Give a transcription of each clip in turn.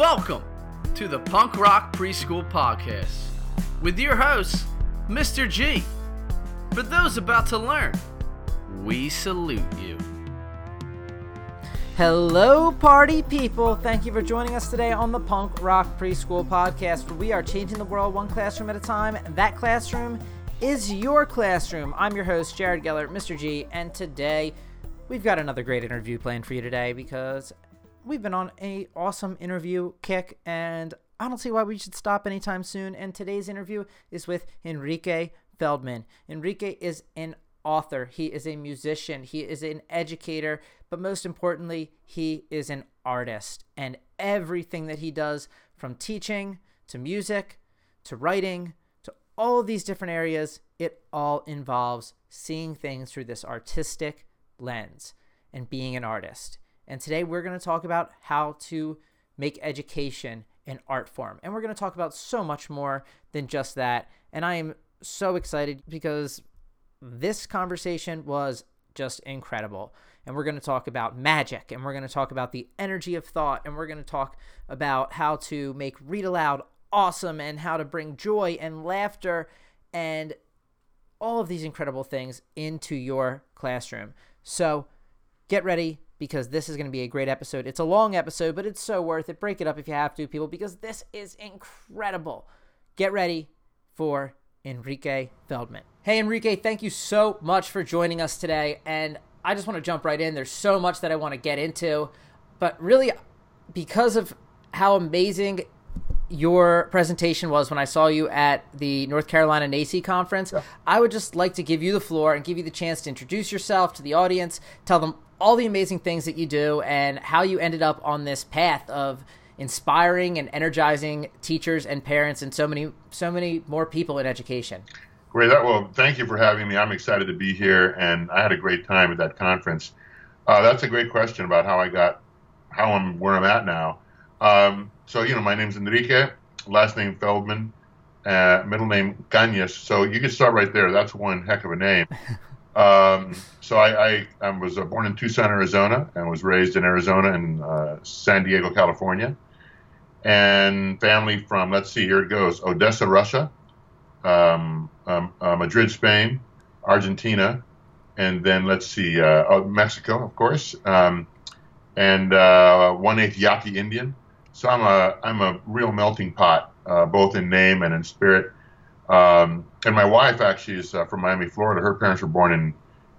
Welcome to the Punk Rock Preschool Podcast with your host, Mr. G. For those about to learn, we salute you. Hello, party people. Thank you for joining us today on the Punk Rock Preschool Podcast, where we are changing the world one classroom at a time. That classroom is your classroom. I'm your host, Jared Geller, Mr. G, and today we've got another great interview planned for you today because we've been on a awesome interview kick and I don't see why we should stop anytime soon. And today's interview is with Enrique Feldman. Enrique is an author, he is a musician, he is an educator, but most importantly, he is an artist. And everything that he does, from teaching to music to writing to all these different areas, it all involves seeing things through this artistic lens and being an artist. And today we're going to talk about how to make education an art form. And we're going to talk about so much more than just that. And I am so excited because this conversation was just incredible. And we're going to talk about magic and we're going to talk about the energy of thought and we're going to talk about how to make read aloud awesome and how to bring joy and laughter and all of these incredible things into your classroom. So get ready because this is going to be a great episode. It's a long episode, but it's so worth it. Break it up if you have to, people, because this is incredible. Get ready for Enrique Feldman. Hey, Enrique, thank you so much for joining us today. And I just want to jump right in. There's so much that I want to get into, but really, because of how amazing your presentation was when I saw you at the North Carolina NAEYC conference, yeah. I would just like to give you the floor and give you the chance to introduce yourself to the audience, tell them all the amazing things that you do, and how you ended up on this path of inspiring and energizing teachers and parents and so many so many more people in education. Great. Well, thank you for having me. I'm excited to be here, and I had a great time at that conference. Uh, that's a great question about how I got, how I'm where I'm at now. Um, so you know, my name's Enrique, last name Feldman, uh, middle name Cañas. So you can start right there. That's one heck of a name. Um, so I, I, I, was uh, born in Tucson, Arizona, and was raised in Arizona and uh, San Diego, California, and family from let's see, here it goes: Odessa, Russia, um, um, uh, Madrid, Spain, Argentina, and then let's see, uh, oh, Mexico, of course, um, and uh, one eighth Yaqui Indian. So I'm a I'm a real melting pot, both in name and in spirit. Um, and my wife actually is uh, from Miami, Florida. Her parents were born in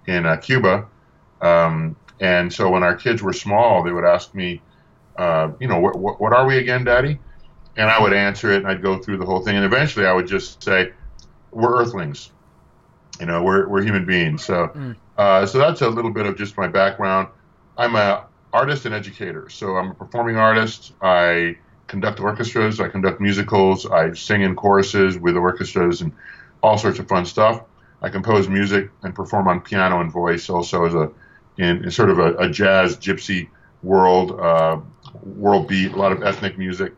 in uh, Cuba, um, and so when our kids were small, they would ask me, uh, you know, what, what, what are we again, Daddy? And I would answer it, and I'd go through the whole thing, and eventually I would just say, we're Earthlings. You know, we're we're human beings. So mm. Uh, so that's a little bit of just my background. I'm a artist and educator. So I'm a performing artist. I conduct orchestras. I conduct musicals. I sing in choruses with orchestras and all sorts of fun stuff. I compose music and perform on piano and voice also as a in, in sort of a, a, jazz gypsy world uh, world beat, a lot of ethnic music.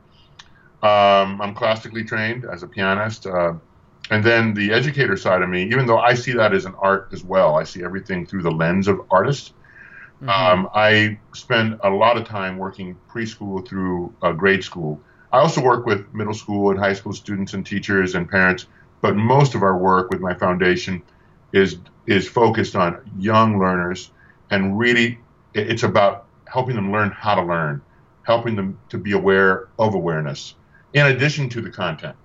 Um, I'm classically trained as a pianist. Uh, and then the educator side of me, even though I see that as an art as well, I see everything through the lens of artist. Mm-hmm. Um, I spend a lot of time working preschool through uh, grade school. I also work with middle school and high school students and teachers and parents, but most of our work with my foundation is is focused on young learners and really it's about helping them learn how to learn, helping them to be aware of awareness. In addition to the content,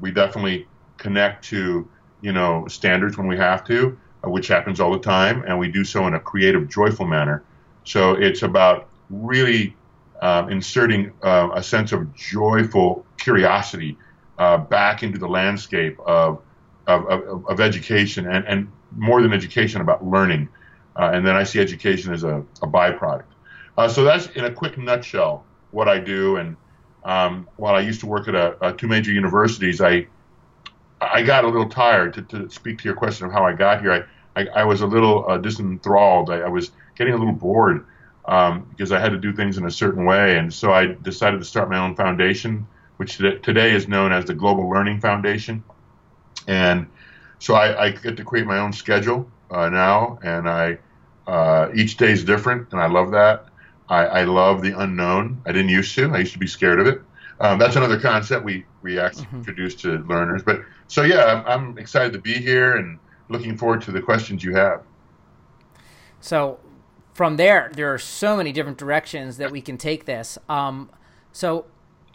we definitely connect to you know standards when we have to, uh, which happens all the time, and we do so in a creative, joyful manner. So it's about really um, inserting uh, a sense of joyful curiosity uh, back into the landscape of, of, of, of, education and, and more than education about learning. Uh, and then I see education as a, a byproduct. Uh, so that's in a quick nutshell what I do. And um, while I used to work at a, a two major universities, I I got a little tired to, to speak to your question of how I got here. I, I, was a little uh, disenthralled. I, I, was getting a little bored um, because I had to do things in a certain way. And so I decided to start my own foundation, which today is known as the Global Learning Foundation. And so I, I get to create my own schedule uh, now, and I uh, each day is different, and I love that. I, I love the unknown. I didn't used to. I used to be scared of it. um, that's another concept we we actually mm-hmm. introduced to learners. But so yeah, I'm, I'm excited to be here and looking forward to the questions you have. So from there, there are so many different directions that we can take this. Um, so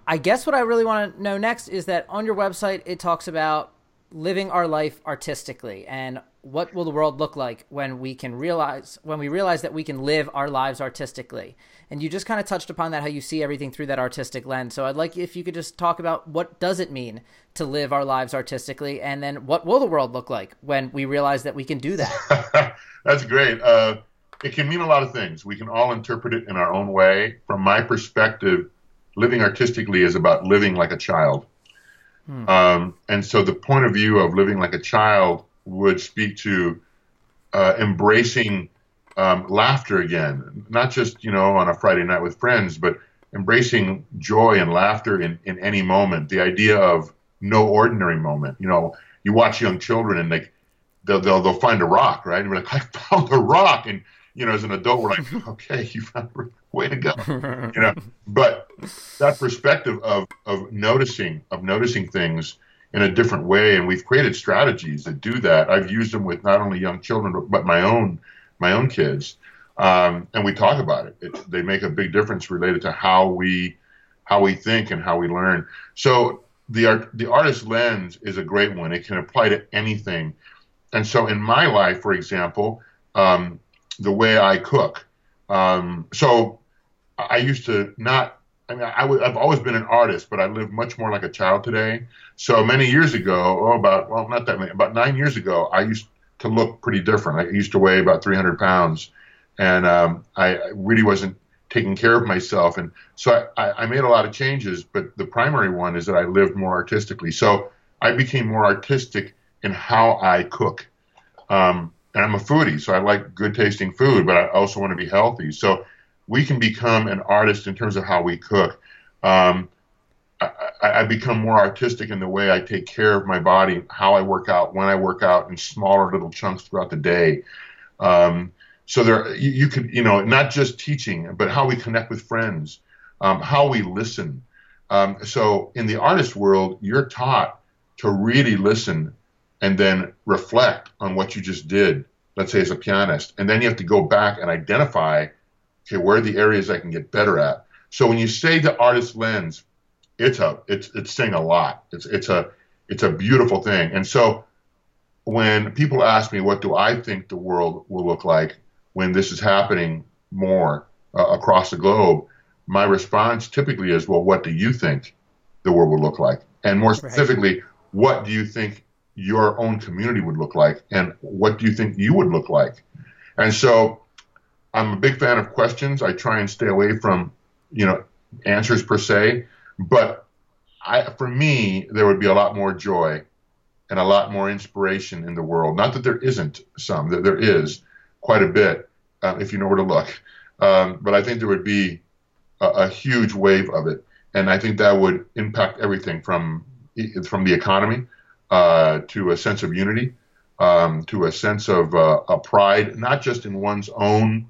I guess what I really want to know next is that on your website it talks about living our life artistically and what will the world look like when we can realize when we realize that we can live our lives artistically? And you just kind of touched upon that how you see everything through that artistic lens. So i'd like if you could just talk about what does it mean to live our lives artistically and then what will the world look like when we realize that we can do that? That's great. Uh, it can mean a lot of things. We can all interpret it in our own way. From my perspective living artistically is about living like a child. Hmm. Um, and so the point of view of living like a child would speak to uh, embracing um, laughter again, not just you know on a Friday night with friends, but embracing joy and laughter in, in any moment. The idea of no ordinary moment. You know, you watch young children and they they'll they'll, they'll find a rock, right? And we're like, I found a rock, and you know, as an adult, we're like, okay, you found a way to go, you know. But that perspective of of noticing of noticing things in a different way, and we've created strategies that do that. I've used them with not only young children but my own my own kids, um, and we talk about it. it. They make a big difference related to how we how we think and how we learn. So the art the artist lens is a great one. It can apply to anything. And so in my life, for example, um, the way I cook. Um, so I used to not. I mean, I've always been an artist, but I live much more like a child today. So many years ago, oh, about well, not that many, about nine years ago, I used to look pretty different. I used to weigh about 300 pounds, and um, I really wasn't taking care of myself. And so I, I made a lot of changes, but the primary one is that I lived more artistically. So I became more artistic in how I cook. Um, and I'm a foodie, so I like good tasting food, but I also want to be healthy. So we can become an artist in terms of how we cook. Um, I, I, become more artistic in the way I take care of my body, how I work out, when I work out in smaller little chunks throughout the day. Um, so there, you, you, could, you know, not just teaching, but how we connect with friends, um, how we listen. Um, so in the artist world, you're taught to really listen and then reflect on what you just did, let's say as a pianist. And then you have to go back and identify, okay, where are the areas I can get better at? So when you say the artist lens, it's a it's it's saying a lot. It's it's a it's a beautiful thing. And so when people ask me what do I think the world will look like when this is happening more uh, across the globe, my response typically is, well, what do you think the world will look like? And more specifically, right. what do you think your own community would look like and what do you think you would look like and so i'm a big fan of questions. I try and stay away from you know answers per se. But I, for me there would be a lot more joy and a lot more inspiration in the world. Not that there isn't some that there is quite a bit uh, if you know where to look. Um, but i think there would be a, a huge wave of it. And i think that would impact everything from from the economy uh, to a sense of unity, um, to a sense of uh, a pride, not just in one's own,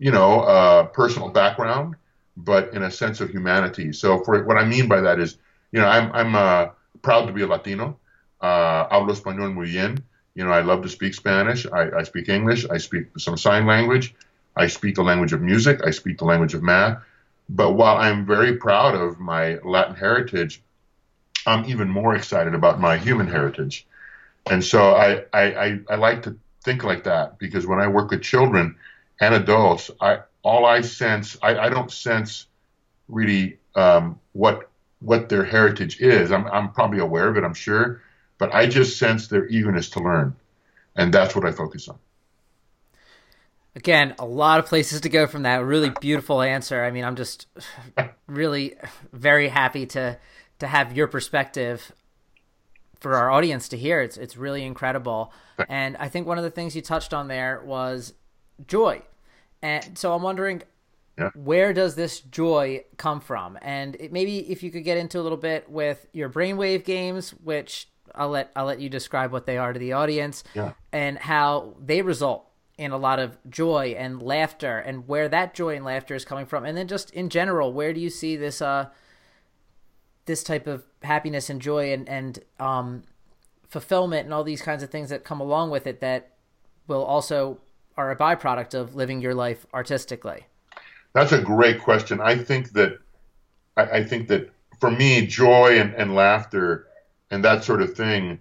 you know, uh, personal background, but in a sense of humanity. So, for what I mean by that is, you know, I'm I'm uh, proud to be a Latino. Uh, hablo español muy bien. You know, I love to speak Spanish. I, I speak English. I speak some sign language. I speak the language of music. I speak the language of math. But while I'm very proud of my Latin heritage, I'm even more excited about my human heritage. And so I, I, I, I like to think like that because when I work with children and adults, I all I sense I, I don't sense really um, what what their heritage is. I'm I'm probably aware of it, I'm sure, but I just sense their eagerness to learn, and that's what I focus on. Again, a lot of places to go from that. Really beautiful answer. I mean, I'm just really very happy to to have your perspective for our audience to hear. It's it's really incredible. And I think one of the things you touched on there was joy. And so I'm wondering yeah. where does this joy come from? And it, maybe if you could get into a little bit with your brainwave games, which I'll let I'll let you describe what they are to the audience yeah. and how they result in a lot of joy and laughter and where that joy and laughter is coming from. And then just in general, where do you see this uh this type of happiness and joy and and um, fulfillment and all these kinds of things that come along with it that will also are a byproduct of living your life artistically? That's a great question. I think that I, I think that for me, joy and, and laughter and that sort of thing,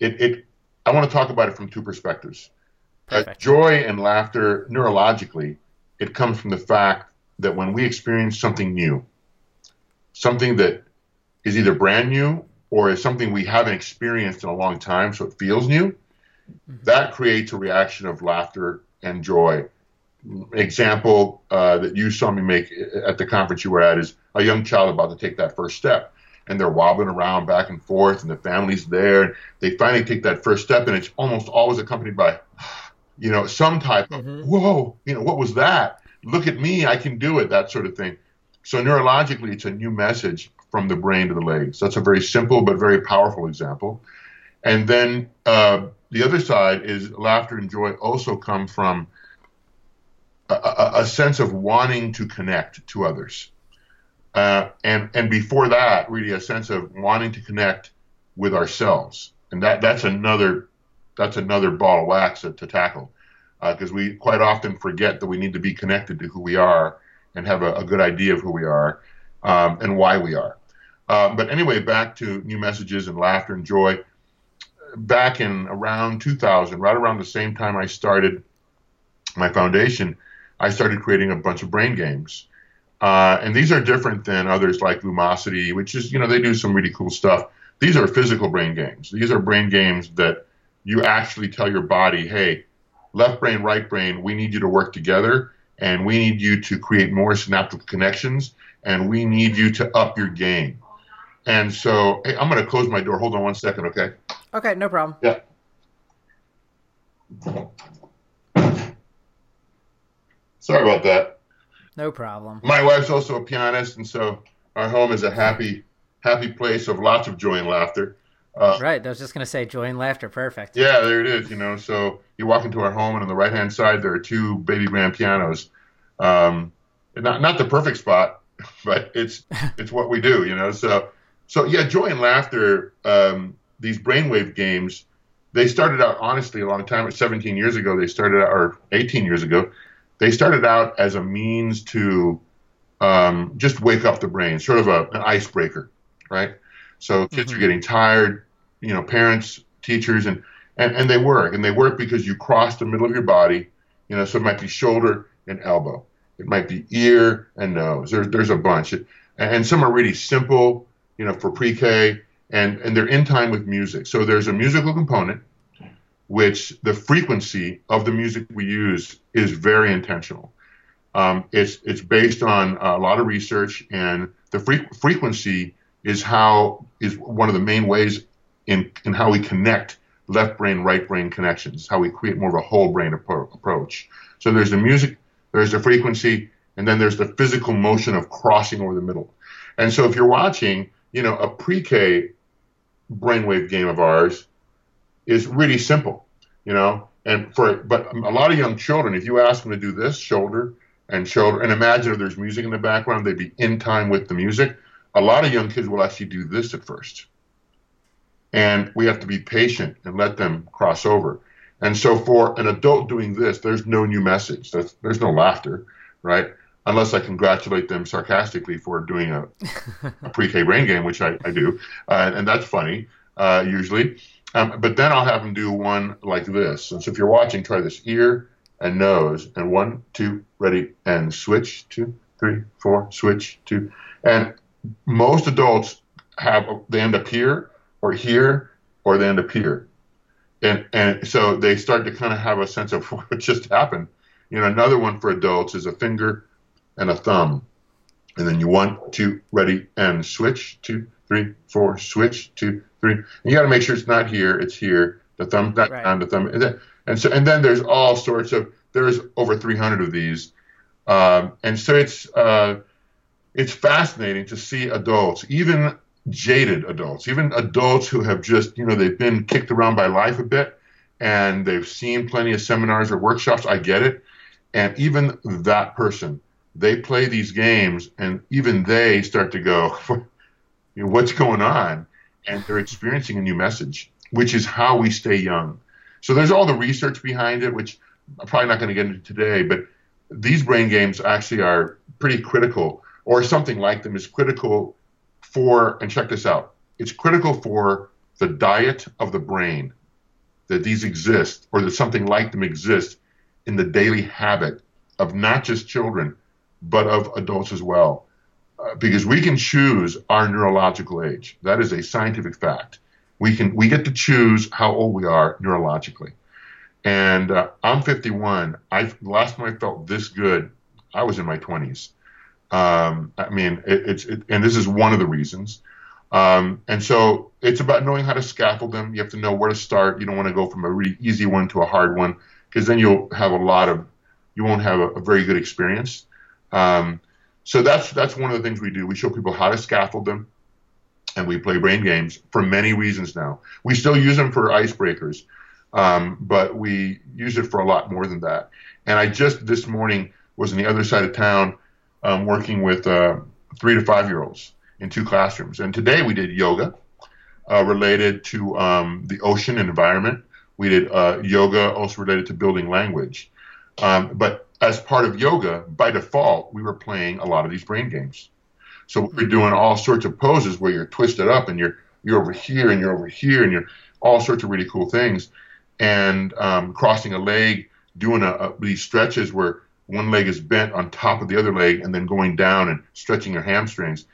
it, it I want to talk about it from two perspectives. Uh, joy and laughter neurologically, it comes from the fact that when we experience something new, something that is either brand new or is something we haven't experienced in a long time, so it feels new, mm-hmm. that creates a reaction of laughter and joy. Example uh, that you saw me make at the conference you were at is a young child about to take that first step. And they're wobbling around back and forth, and the family's there. And they finally take that first step, and it's almost always accompanied by, you know, some type of, mm-hmm. whoa, you know, what was that? Look at me, I can do it, that sort of thing. So neurologically, it's a new message from the brain to the legs. That's a very simple but very powerful example. And then uh, the other side is laughter and joy also come from a, a, a sense of wanting to connect to others. Uh, and and before that, really a sense of wanting to connect with ourselves, and that that's another that's another ball of wax to, to tackle, because uh, we quite often forget that we need to be connected to who we are and have a, a good idea of who we are um, and why we are. Uh, but anyway, back to new messages and laughter and joy. Back in around 2000, right around the same time I started my foundation, I started creating a bunch of brain games. Uh, and these are different than others like Lumosity, which is, you know, they do some really cool stuff. These are physical brain games. These are brain games that you actually tell your body, hey, left brain, right brain, we need you to work together and we need you to create more synaptic connections and we need you to up your game. And so, hey, I'm going to close my door. Hold on one second, okay? Okay, no problem. Yeah. Sorry about that. No problem. My wife's also a pianist, and so our home is a happy, happy place of lots of joy and laughter. Uh, right. I was just going to say joy and laughter. Perfect. Yeah, there it is. You know, so you walk into our home, and on the right hand side there are two baby grand pianos. Um, not not the perfect spot, but it's it's what we do. You know, so so yeah, joy and laughter. Um, these brainwave games, they started out honestly a long time. 17 years ago, they started out, or 18 years ago, they started out as a means to um, just wake up the brain, sort of a, an icebreaker, right? So kids mm-hmm. are getting tired, you know, parents, teachers, and, and and they work, and they work because you cross the middle of your body, you know. So it might be shoulder and elbow, it might be ear and nose. There's there's a bunch, and some are really simple you know, for pre-K, and and they're in time with music. So there's a musical component, which the frequency of the music we use is very intentional. Um, it's it's based on a lot of research, and the fre- frequency is how is one of the main ways in in how we connect left brain right brain connections. How we create more of a whole brain appro- approach. So there's the music, there's the frequency, and then there's the physical motion of crossing over the middle. And so if you're watching you know, a pre-K brainwave game of ours is really simple, you know. And for but a lot of young children, if you ask them to do this shoulder and shoulder, and imagine if there's music in the background, they'd be in time with the music. A lot of young kids will actually do this at first, and we have to be patient and let them cross over. And so for an adult doing this, there's no new message. There's, there's no laughter, right? Unless I congratulate them sarcastically for doing a, a pre-K brain game, which I, I do, uh, and that's funny uh, usually. Um, but then I'll have them do one like this. And so if you're watching, try this ear and nose, and one, two, ready, and switch, two, three, four, switch, two. And most adults have they end up here or here or they end up here. And and so they start to kind of have a sense of what just happened. You know, another one for adults is a finger and a thumb. And then you want two, ready and switch two, three, four, switch two, three. And you got to make sure it's not here, it's here. The thumb not right. down, the thumb. And, then, and so and then there's all sorts of there's over 300 of these, um, and so it's uh, it's fascinating to see adults, even jaded adults, even adults who have just you know they've been kicked around by life a bit, and they've seen plenty of seminars or workshops. I get it, and even that person they play these games and even they start to go what's going on, and they're experiencing a new message, which is how we stay young. So there's all the research behind it, which I'm probably not going to get into today, but these brain games actually are pretty critical, or something like them is critical for, and check this out, it's critical for the diet of the brain that these exist, or that something like them exists in the daily habit of not just children, but of adults as well. Uh, because we can choose our neurological age. That is a scientific fact. We can we get to choose how old we are neurologically. And uh, I'm 51. I last time I felt this good, I was in my 20s. Um, I mean, it, it's it, and this is one of the reasons. Um, and so it's about knowing how to scaffold them. You have to know where to start. You don't want to go from a really easy one to a hard one because then you'll have a lot of you won't have a, a very good experience. Um, so that's that's one of the things we do. We show people how to scaffold them, and we play brain games for many reasons now. We still use them for icebreakers, um, but we use it for a lot more than that. And I just this morning was on the other side of town um, working with uh, three to five year olds in two classrooms. And today we did yoga uh, related to um, the ocean and environment. We did uh, yoga also related to building language. Um, but as part of yoga, by default, we were playing a lot of these brain games. So we are doing all sorts of poses where you're twisted up and you're you're over here and you're over here and you're all sorts of really cool things. And um, crossing a leg, doing a, a, these stretches where one leg is bent on top of the other leg and then going down and stretching your hamstrings.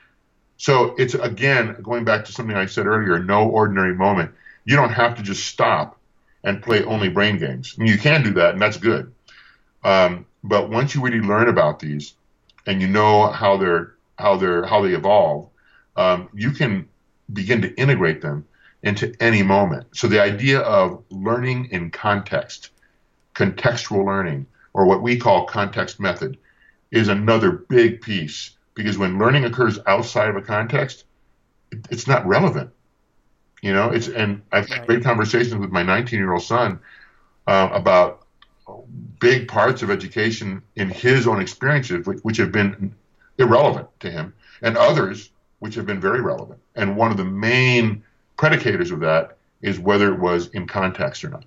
So it's again going back to something I said earlier, no ordinary moment. You don't have to just stop and play only brain games. I mean, you can do that, and that's good. Um, but once you really learn about these, and you know how they're how they're how they evolve, um, you can begin to integrate them into any moment. So the idea of learning in context, contextual learning, or what we call context method, is another big piece because when learning occurs outside of a context, it, it's not relevant. You know, it's and I've had great conversations with my 19 year old son uh, about big parts of education in his own experiences, which, which have been irrelevant to him, and others which have been very relevant. And one of the main predicators of that is whether it was in context or not.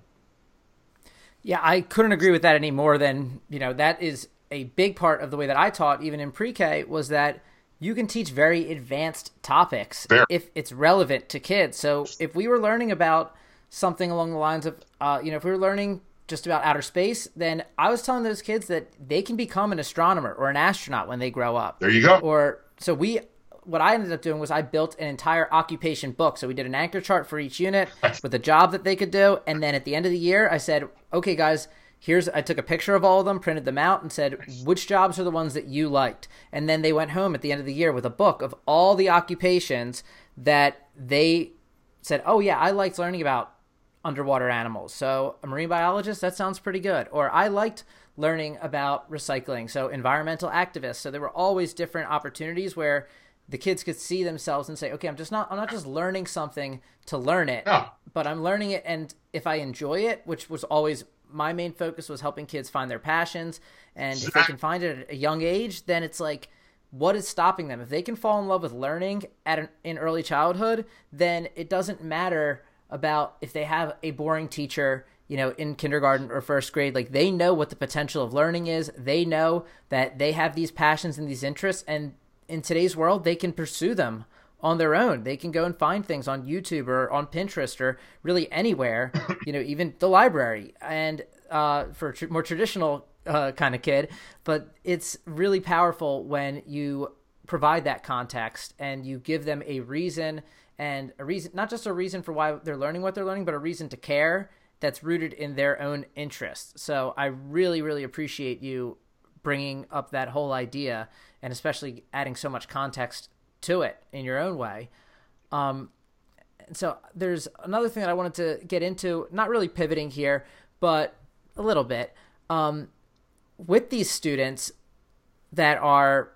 Yeah, I couldn't agree with that any more than, you know, that is a big part of the way that I taught, even in pre K, was that you can teach very advanced topics Fair. if it's relevant to kids. So if we were learning about something along the lines of, uh, you know, if we were learning just about outer space, then I was telling those kids that they can become an astronomer or an astronaut when they grow up. There you go. Or so we what I ended up doing was I built an entire occupation book. So we did an anchor chart for each unit with a job that they could do, and then at the end of the year, I said, "Okay, guys, here's I took a picture of all of them, printed them out, and said which jobs are the ones that you liked." And then they went home at the end of the year with a book of all the occupations that they said, "Oh yeah, I liked learning about underwater animals. So, a marine biologist, that sounds pretty good. Or I liked learning about recycling, so environmental activists. So, there were always different opportunities where the kids could see themselves and say, "Okay, I'm just not I'm not just learning something to learn it, no. but I'm learning it and if I enjoy it, which was always my main focus was helping kids find their passions and if they can find it at a young age, then it's like what is stopping them? If they can fall in love with learning at an, in early childhood, then it doesn't matter about if they have a boring teacher you know, in kindergarten or first grade, like they know what the potential of learning is. They know that they have these passions and these interests, and in today's world, they can pursue them on their own. They can go and find things on YouTube or on Pinterest or really anywhere, you know, even the library. And uh, for tr- more traditional uh, kind of kid, but it's really powerful when you provide that context and you give them a reason and a reason not just a reason for why they're learning what they're learning but a reason to care that's rooted in their own interests. So i really really appreciate you bringing up that whole idea and especially adding so much context to it in your own way. Um, so there's another thing that i wanted to get into not really pivoting here but a little bit. Um, with these students that are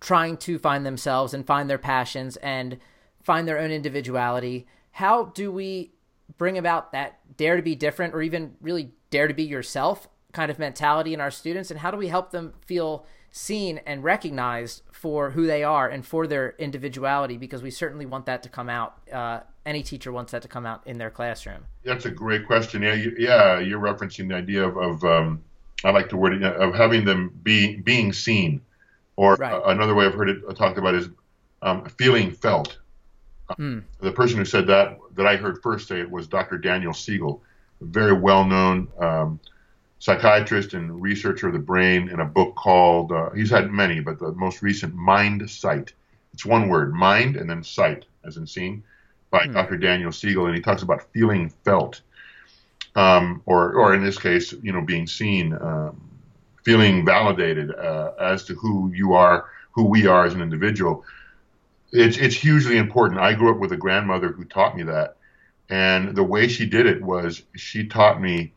trying to find themselves and find their passions and find their own individuality. How do we bring about that dare to be different or even really dare to be yourself kind of mentality in our students, and how do we help them feel seen and recognized for who they are and for their individuality? Because we certainly want that to come out. Uh, any teacher wants that to come out in their classroom. That's a great question. Yeah, you, yeah, you're referencing the idea of, of um, I like the word of having them be being seen, or right. uh, another way I've heard it talked about is um, feeling felt. Mm. The person who said that that I heard first say it was Dr. Daniel Siegel, a very well-known um, psychiatrist and researcher of the brain in a book called, uh, he's had many, but the most recent, Mindsight. It's one word, mind and then sight, as in seeing, by hmm. Dr. Daniel Siegel. And he talks about feeling felt, um, or, or in this case, you know, being seen, um, feeling validated uh, as to who you are, who we are as an individual. It's, it's hugely important. I grew up with a grandmother who taught me that. And the way she did it was she taught me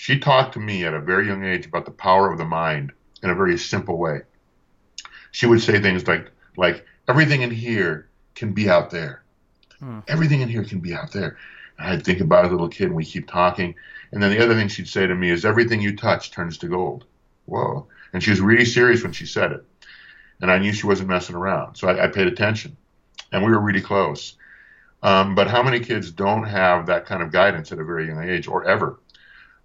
she talked to me at a very young age about the power of the mind in a very simple way. She would say things like, like everything in here can be out there. Hmm. Everything in here can be out there. And I'd think about as a little kid and we keep talking. And then the other thing she'd say to me is, everything you touch turns to gold. Whoa. And she was really serious when she said it. And I knew she wasn't messing around. So I, I paid attention. And we were really close. Um, but how many kids don't have that kind of guidance at a very young age or ever?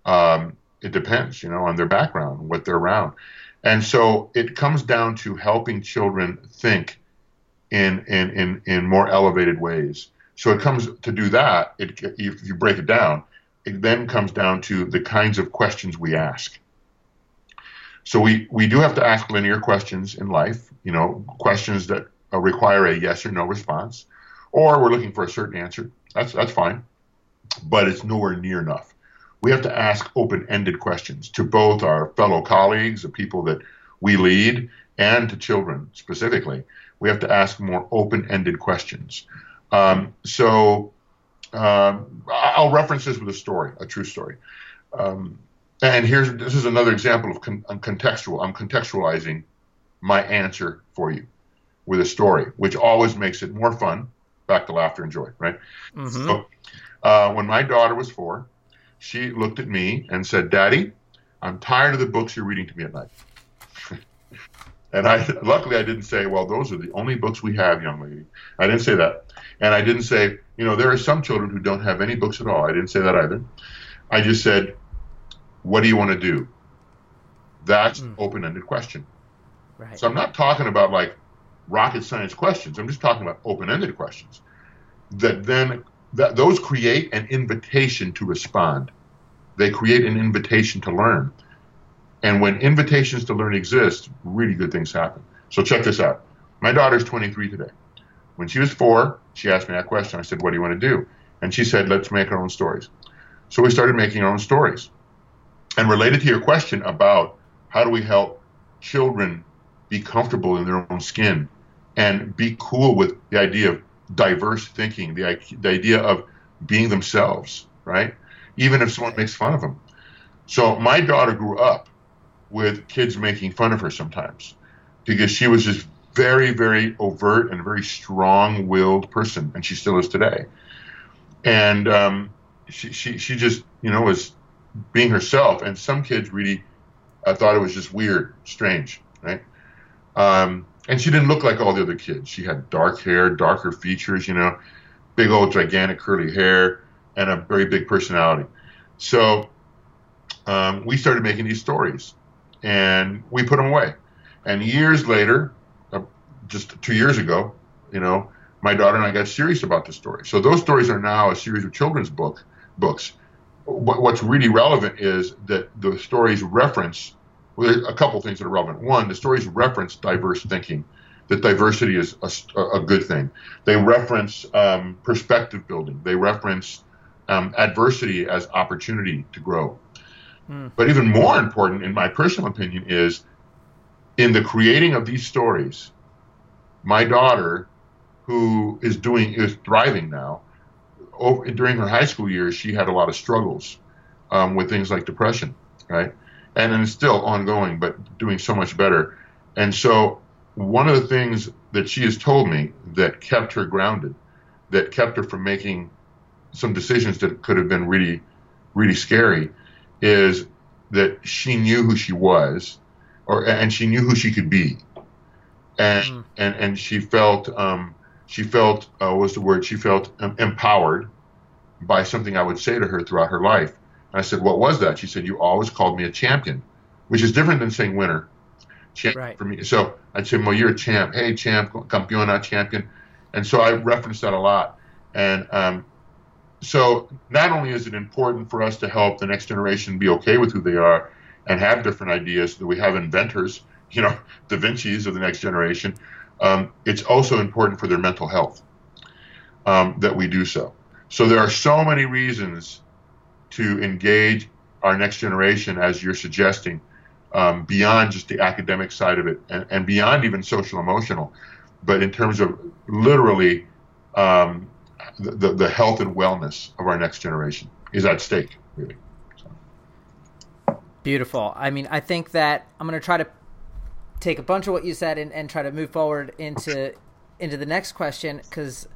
Um, it depends, you know, on their background, what they're around. And so it comes down to helping children think in, in, in, in more elevated ways. So it comes to do that, it, if you break it down, it then comes down to the kinds of questions we ask. So we, we do have to ask linear questions in life, you know, questions that require a yes or no response, or we're looking for a certain answer. That's, that's fine, but it's nowhere near enough we have to ask open ended questions to both our fellow colleagues, the people that we lead, and to children specifically. We have to ask more open ended questions. Um, so um, I'll reference this with a story, a true story. Um, and here's this is another example of con- contextual. I'm contextualizing my answer for you with a story, which always makes it more fun. Back to laughter and joy, right? Mm-hmm. So, uh, when my daughter was four, she looked at me and said, Daddy, I'm tired of the books you're reading to me at night. and I, luckily, I didn't say, well, those are the only books we have, young lady. I didn't say that. And I didn't say, you know, there are some children who don't have any books at all. I didn't say that either. I just said, what do you want to do? That's mm. open-ended question. Right. So I'm not talking about like rocket science questions. I'm just talking about open-ended questions that then that those create an invitation to respond. They create an invitation to learn. And when invitations to learn exist, really good things happen. So check this out. My daughter's 23 today. When she was four, she asked me that question. I said, What do you want to do? And she said, Let's make our own stories. So we started making our own stories. And related to your question about how do we help children be comfortable in their own skin and be cool with the idea of diverse thinking, the, the idea of being themselves, right? Even if someone makes fun of them. So my daughter grew up with kids making fun of her sometimes because she was this very, very overt and very strong willed person, and she still is today. And um, she, she, she just, you know, was being herself. And some kids really uh, thought it was just weird, strange, right? Um, and she didn't look like all the other kids. She had dark hair, darker features, you know, big old gigantic curly hair, and a very big personality. So um, we started making these stories, and we put them away. And years later, uh, just two years ago, you know, my daughter and I got serious about the story. So those stories are now a series of children's book books. What's really relevant is that the stories reference well, a couple things that are relevant. One, the stories reference diverse thinking, that diversity is a, a good thing. They reference um, perspective building. They reference um, adversity as opportunity to grow. Mm. But even more important, in my personal opinion, is in the creating of these stories, my daughter, who is doing is thriving now, over, during her high school years, she had a lot of struggles um, with things like depression, right? and it's still ongoing, but doing so much better. And so, one of the things that she has told me that kept her grounded, that kept her from making some decisions that could have been really, really scary, is that she knew who she was, or and she knew who she could be, and mm. and and she felt um, she felt uh, was the word? She felt um, empowered by something I would say to her throughout her life. And I said, "What was that?" She said, "You always called me a champion," which is different than saying winner. Champ right. for me. So I'd say, "Well, you're a champ. Hey, champ, campeona, champion." And so I referenced that a lot. And um, so not only is it important for us to help the next generation be okay with who they are and have different ideas, that we have inventors, you know, Da Vinci's of the next generation, um, it's also important for their mental health um, that we do so. So there are so many reasons to engage our next generation, as you're suggesting, um, beyond just the academic side of it and, and, beyond even social emotional, but in terms of literally um, the, the health and wellness of our next generation is at stake, really. Beautiful. I mean, I think that I'm going to try to take a bunch of what you said and, and try to move forward into into the next question because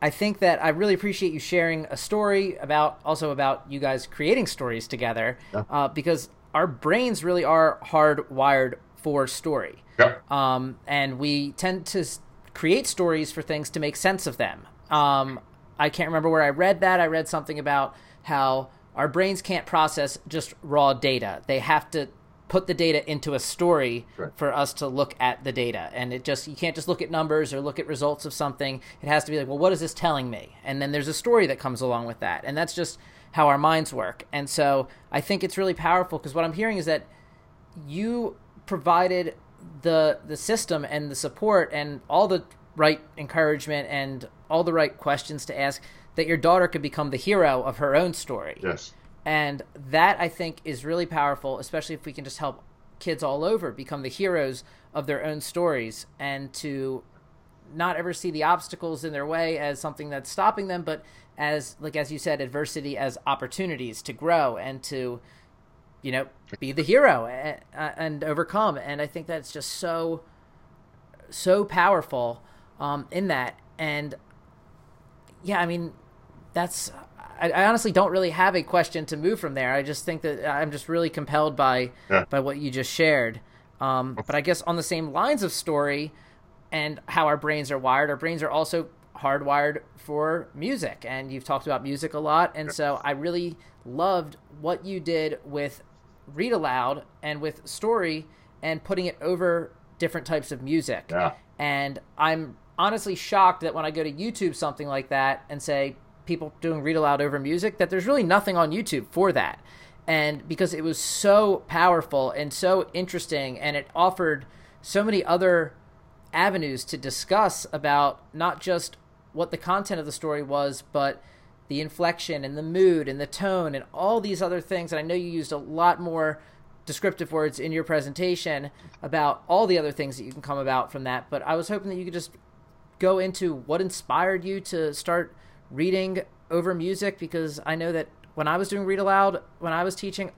I think that I really appreciate you sharing a story about also about you guys creating stories together yeah. uh, because our brains really are hardwired for story. Yeah. Um, and we tend to create stories for things to make sense of them. Um, I can't remember where I read that. I read something about how our brains can't process just raw data. They have to put the data into a story right. for us to look at the data. And it just you can't just look at numbers or look at results of something. It has to be like, well, what is this telling me? And then there's a story that comes along with that. And that's just how our minds work. And so I think it's really powerful because what I'm hearing is that you provided the the system and the support and all the right encouragement and all the right questions to ask that your daughter could become the hero of her own story. Yes. And that I think is really powerful, especially if we can just help kids all over become the heroes of their own stories and to not ever see the obstacles in their way as something that's stopping them, but as like as you said, adversity as opportunities to grow and to you know be the hero and, and overcome. And I think that's just so so powerful um, in that. And yeah, I mean, that's. I, I, honestly don't really have a question to move from there. I just think that I'm just really compelled by yeah. by what you just shared. Um, but I guess on the same lines of story and how our brains are wired, our brains are also hardwired for music. And you've talked about music a lot, and so I really loved what you did with read aloud and with story and putting it over different types of music. Yeah. And I'm honestly shocked that when I go to YouTube something like that and say people doing read aloud over music, that there's really nothing on YouTube for that. And because it was so powerful and so interesting, and it offered so many other avenues to discuss about not just what the content of the story was, but the inflection and the mood and the tone and all these other things. And I know you used a lot more descriptive words in your presentation about all the other things that you can come about from that. But I was hoping that you could just go into what inspired you to start reading over music because I know that when I was doing read aloud, when I was teaching,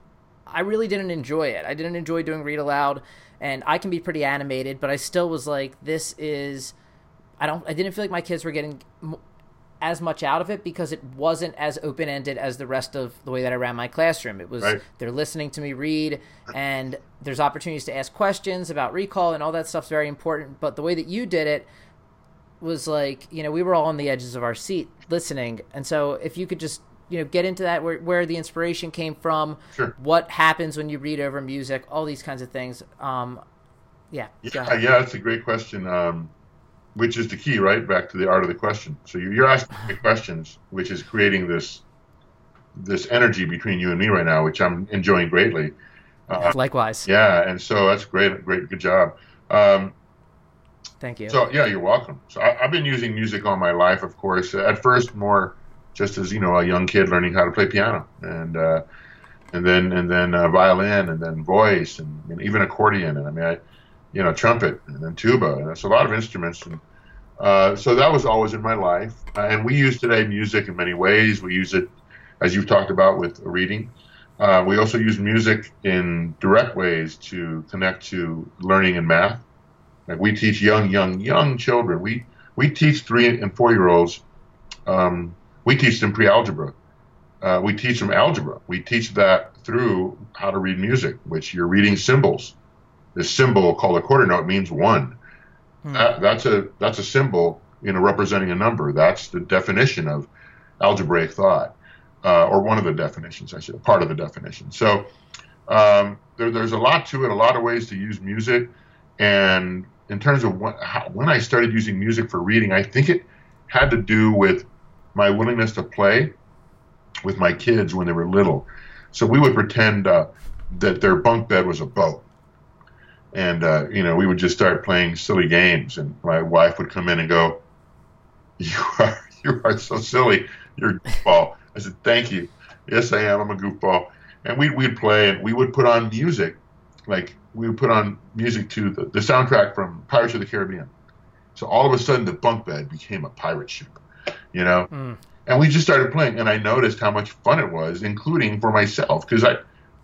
I really didn't enjoy it. I didn't enjoy doing read aloud, and I can be pretty animated, but I still was like, this is. I don't. I didn't feel like my kids were getting as much out of it because it wasn't as open ended as the rest of the way that I ran my classroom. It was right. they're listening to me read, and there's opportunities to ask questions about recall and all that stuff's very important. But the way that you did it was like, you know, we were all on the edges of our seat listening, and so if you could just you know get into that where, where the inspiration came from, sure. what happens when you read over music, all these kinds of things. Um, yeah, yeah, yeah, that's a great question. Um, which is the key, right? Back to the art of the question. So you're asking me questions, which is creating this this energy between you and me right now, which I'm enjoying greatly. Uh, Likewise. Yeah, and so that's great. Great, good job. Um, Thank you. So yeah, you're welcome. So I, have been using music all my life, of course. At first, more just as you know, a young kid learning how to play piano, and uh, and then and then uh, violin, and then voice, and, and even accordion. And I mean, I, you know, trumpet and then tuba. And it's a lot of instruments. And uh, so that was always in my life. Uh, and we use today music in many ways. We use it, as you've talked about, with reading. Uh, we also use music in direct ways to connect to learning and math. Like we teach young, young, young children. We we teach three and four year olds. Um, we teach them pre algebra, uh, we teach them algebra. We teach that through how to read music, which you're reading symbols. This symbol called a quarter note means one. Hmm. That, that's a that's a symbol, you know, representing a number. That's the definition of algebraic thought, uh, or one of the definitions, I should, part of the definition. So um, there, there's a lot to it, a lot of ways to use music, and in terms of when, how, when I started using music for reading, I think it had to do with my willingness to play with my kids when they were little. So we would pretend uh, that their bunk bed was a boat. And, uh, you know, we would just start playing silly games. And my wife would come in and go, You are, you are so silly. You're a goofball. I said, Thank you. Yes, I am. I'm a goofball. And we'd, we'd play and we would put on music. Like, we would put on music to the, the soundtrack from Pirates of the Caribbean. So all of a sudden, the bunk bed became a pirate ship, you know? Mm and we just started playing and i noticed how much fun it was including for myself because i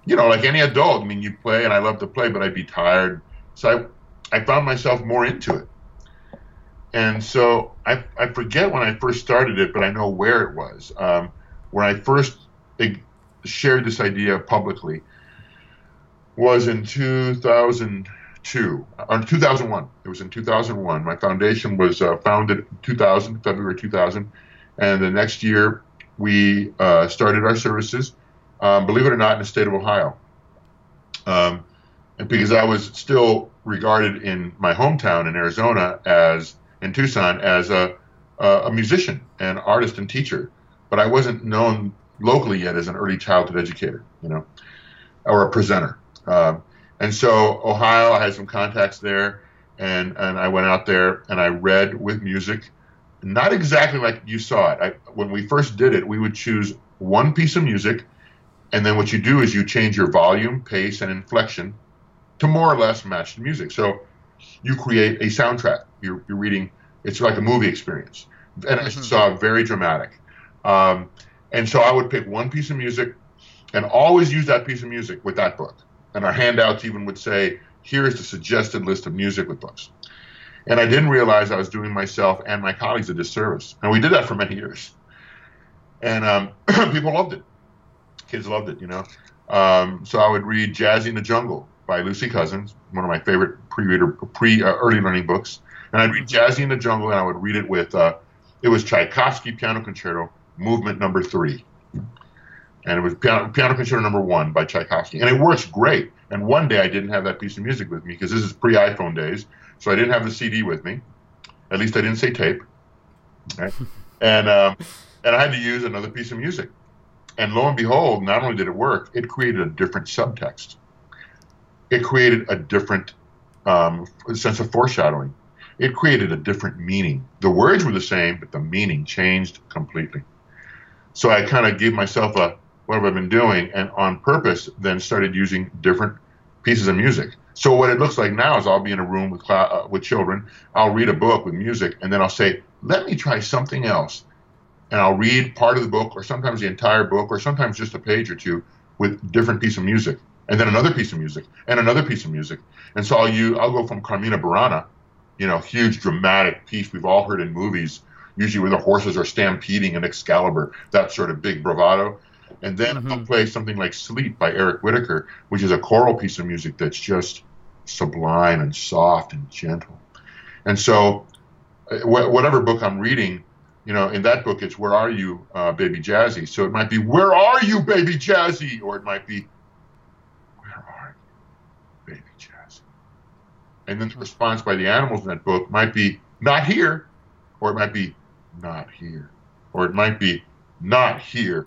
you know like any adult i mean you play and i love to play but i'd be tired so i, I found myself more into it and so I, I forget when i first started it but i know where it was um, when i first shared this idea publicly was in 2002 or 2001 it was in 2001 my foundation was uh, founded in 2000 february 2000 and the next year, we uh, started our services, um, believe it or not, in the state of Ohio. Um, because I was still regarded in my hometown in Arizona as, in Tucson, as a, a musician and artist and teacher. But I wasn't known locally yet as an early childhood educator, you know, or a presenter. Um, and so Ohio, I had some contacts there, and, and I went out there and I read with music not exactly like you saw it. I, when we first did it, we would choose one piece of music, and then what you do is you change your volume, pace, and inflection to more or less match the music. So you create a soundtrack. You're, you're reading, it's like a movie experience. And mm-hmm. I saw very dramatic. Um, and so I would pick one piece of music and always use that piece of music with that book. And our handouts even would say, here's the suggested list of music with books. And I didn't realize I was doing myself and my colleagues a disservice. And we did that for many years. And um, people loved it. Kids loved it, you know. Um, so I would read Jazzy in the Jungle by Lucy Cousins, one of my favorite pre-reader, pre uh, early learning books. And I'd read Jazzy in the Jungle, and I would read it with uh, it was Tchaikovsky Piano Concerto, Movement Number Three, and it was Piano, Piano Concerto Number One by Tchaikovsky, and it works great. And one day I didn't have that piece of music with me because this is pre-iPhone days, so I didn't have the CD with me. At least I didn't say tape. Right? and um, and I had to use another piece of music. And lo and behold, not only did it work, it created a different subtext. It created a different um, sense of foreshadowing. It created a different meaning. The words were the same, but the meaning changed completely. So I kind of gave myself a what have I been doing, and on purpose, then started using different pieces of music. So what it looks like now is I'll be in a room with uh, with children. I'll read a book with music, and then I'll say, "Let me try something else," and I'll read part of the book, or sometimes the entire book, or sometimes just a page or two with different piece of music, and then another piece of music, and another piece of music. And so I'll you I'll go from Carmina Burana, you know, huge dramatic piece we've all heard in movies, usually where the horses are stampeding in Excalibur, that sort of big bravado and then mm-hmm. I'll play something like Sleep by Eric Whitacre, which is a choral piece of music that's just sublime and soft and gentle. And so, uh, whatever book I'm reading, you know, in that book it's Where Are You, uh, Baby Jazzy? So it might be Where Are You, Baby Jazzy? Or it might be Where Are You, Baby Jazzy? And then the response by the animals in that book might be Not here, or it might be Not here, or it might be Not here,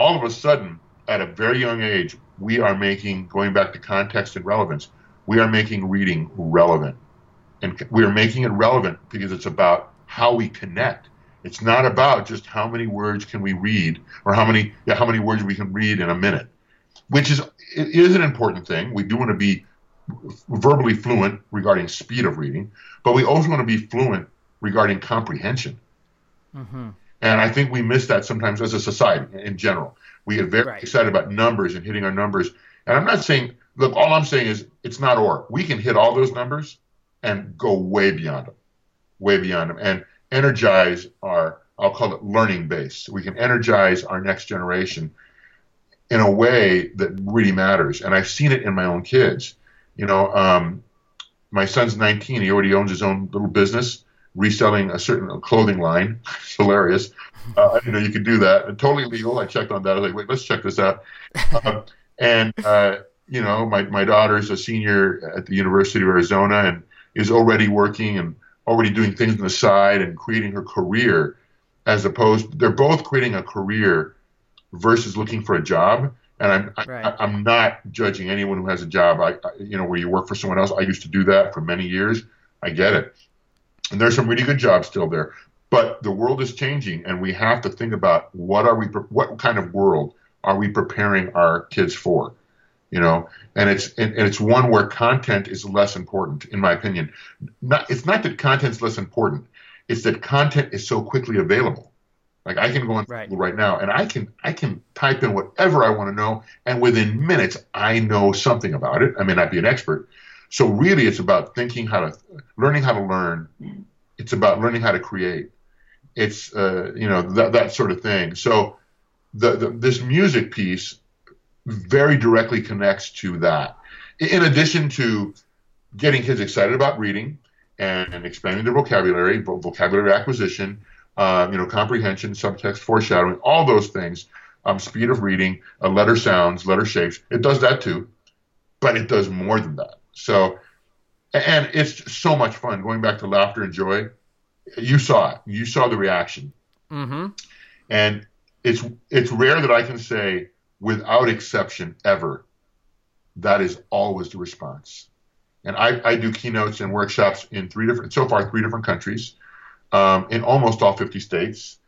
all of a sudden, at a very young age, we are making, going back to context and relevance, we are making reading relevant. And we are making it relevant because it's about how we connect. It's not about just how many words can we read or how many yeah, how many words we can read in a minute, which is it is an important thing. We do want to be verbally fluent regarding speed of reading, but we also want to be fluent regarding comprehension. Mm-hmm. And I think we miss that sometimes as a society in general. We get very right. excited about numbers and hitting our numbers. And I'm not saying, look, all I'm saying is it's not or. We can hit all those numbers and go way beyond them, way beyond them, and energize our I'll call it learning base. We can energize our next generation in a way that really matters. And I've seen it in my own kids. You know, um, my son's 19. He already owns his own little business reselling a certain clothing line. It's hilarious. Uh, didn't know you could do that. And totally legal. I checked on that. I was like, wait, let's check this out. Uh, and, uh, you know, my, my daughter's a senior at the University of Arizona and is already working and already doing things on the side and creating her career as opposed they're both creating a career versus looking for a job and I'm right. I, am not judging anyone who has a job. I, I, you know where you work for someone else. I used to do that for many years. I get it, and there's some really good jobs still there. But the world is changing, and we have to think about what are we, what kind of world are we preparing our kids for? You know, and it's and, and it's one where content is less important, in my opinion. Not, it's not that content's less important; it's that content is so quickly available like I can go on right. right now and I can I can type in whatever I want to know, and within minutes I know something about it. I may not be an expert. So really, it's about thinking how to learning how to learn. It's about learning how to create. It's uh, you know that that sort of thing. So the, the this music piece very directly connects to that. In addition to getting kids excited about reading and, and expanding their vocabulary, vocabulary acquisition, uh, you know, comprehension, subtext, foreshadowing, all those things, um, speed of reading, uh, letter sounds, letter shapes. It does that too, but it does more than that. So, and it's so much fun. Going back to laughter and joy, you saw it. You saw the reaction. Mm-hmm. And it's it's rare that I can say without exception ever that is always the response. And I, I do keynotes and workshops in three different so far three different countries um, in almost all 50 states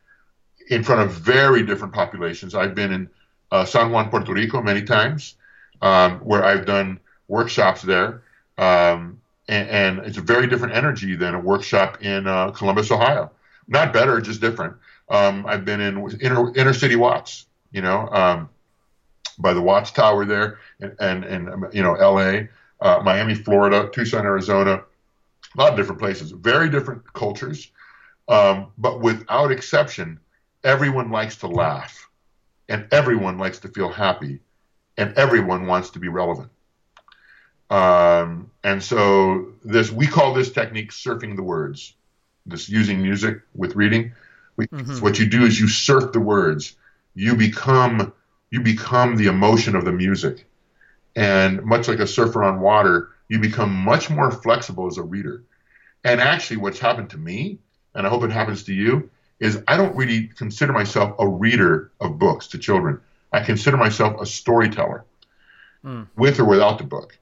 in front of very different populations. I've been in uh, San Juan, Puerto Rico many times, um, where I've done workshops there. Um, and, and, it's a very different energy than a workshop in uh, Columbus, Ohio. Not better, just different. Um, I've been in inner, inner city Watts, you know, um, by the Watts Tower there, and, and, and you know, LA, uh, Miami, Florida, Tucson, Arizona, a lot of different places, very different cultures. Um, but without exception, everyone likes to laugh, and everyone likes to feel happy, and everyone wants to be relevant. Um, and so this we call this technique surfing the words. This using music with reading. We, mm-hmm. What you do is you surf the words. You become you become the emotion of the music, and much like a surfer on water, you become much more flexible as a reader. And actually, what's happened to me and I hope it happens to you, is I don't really consider myself a reader of books to children. I consider myself a storyteller mm. with or without the book.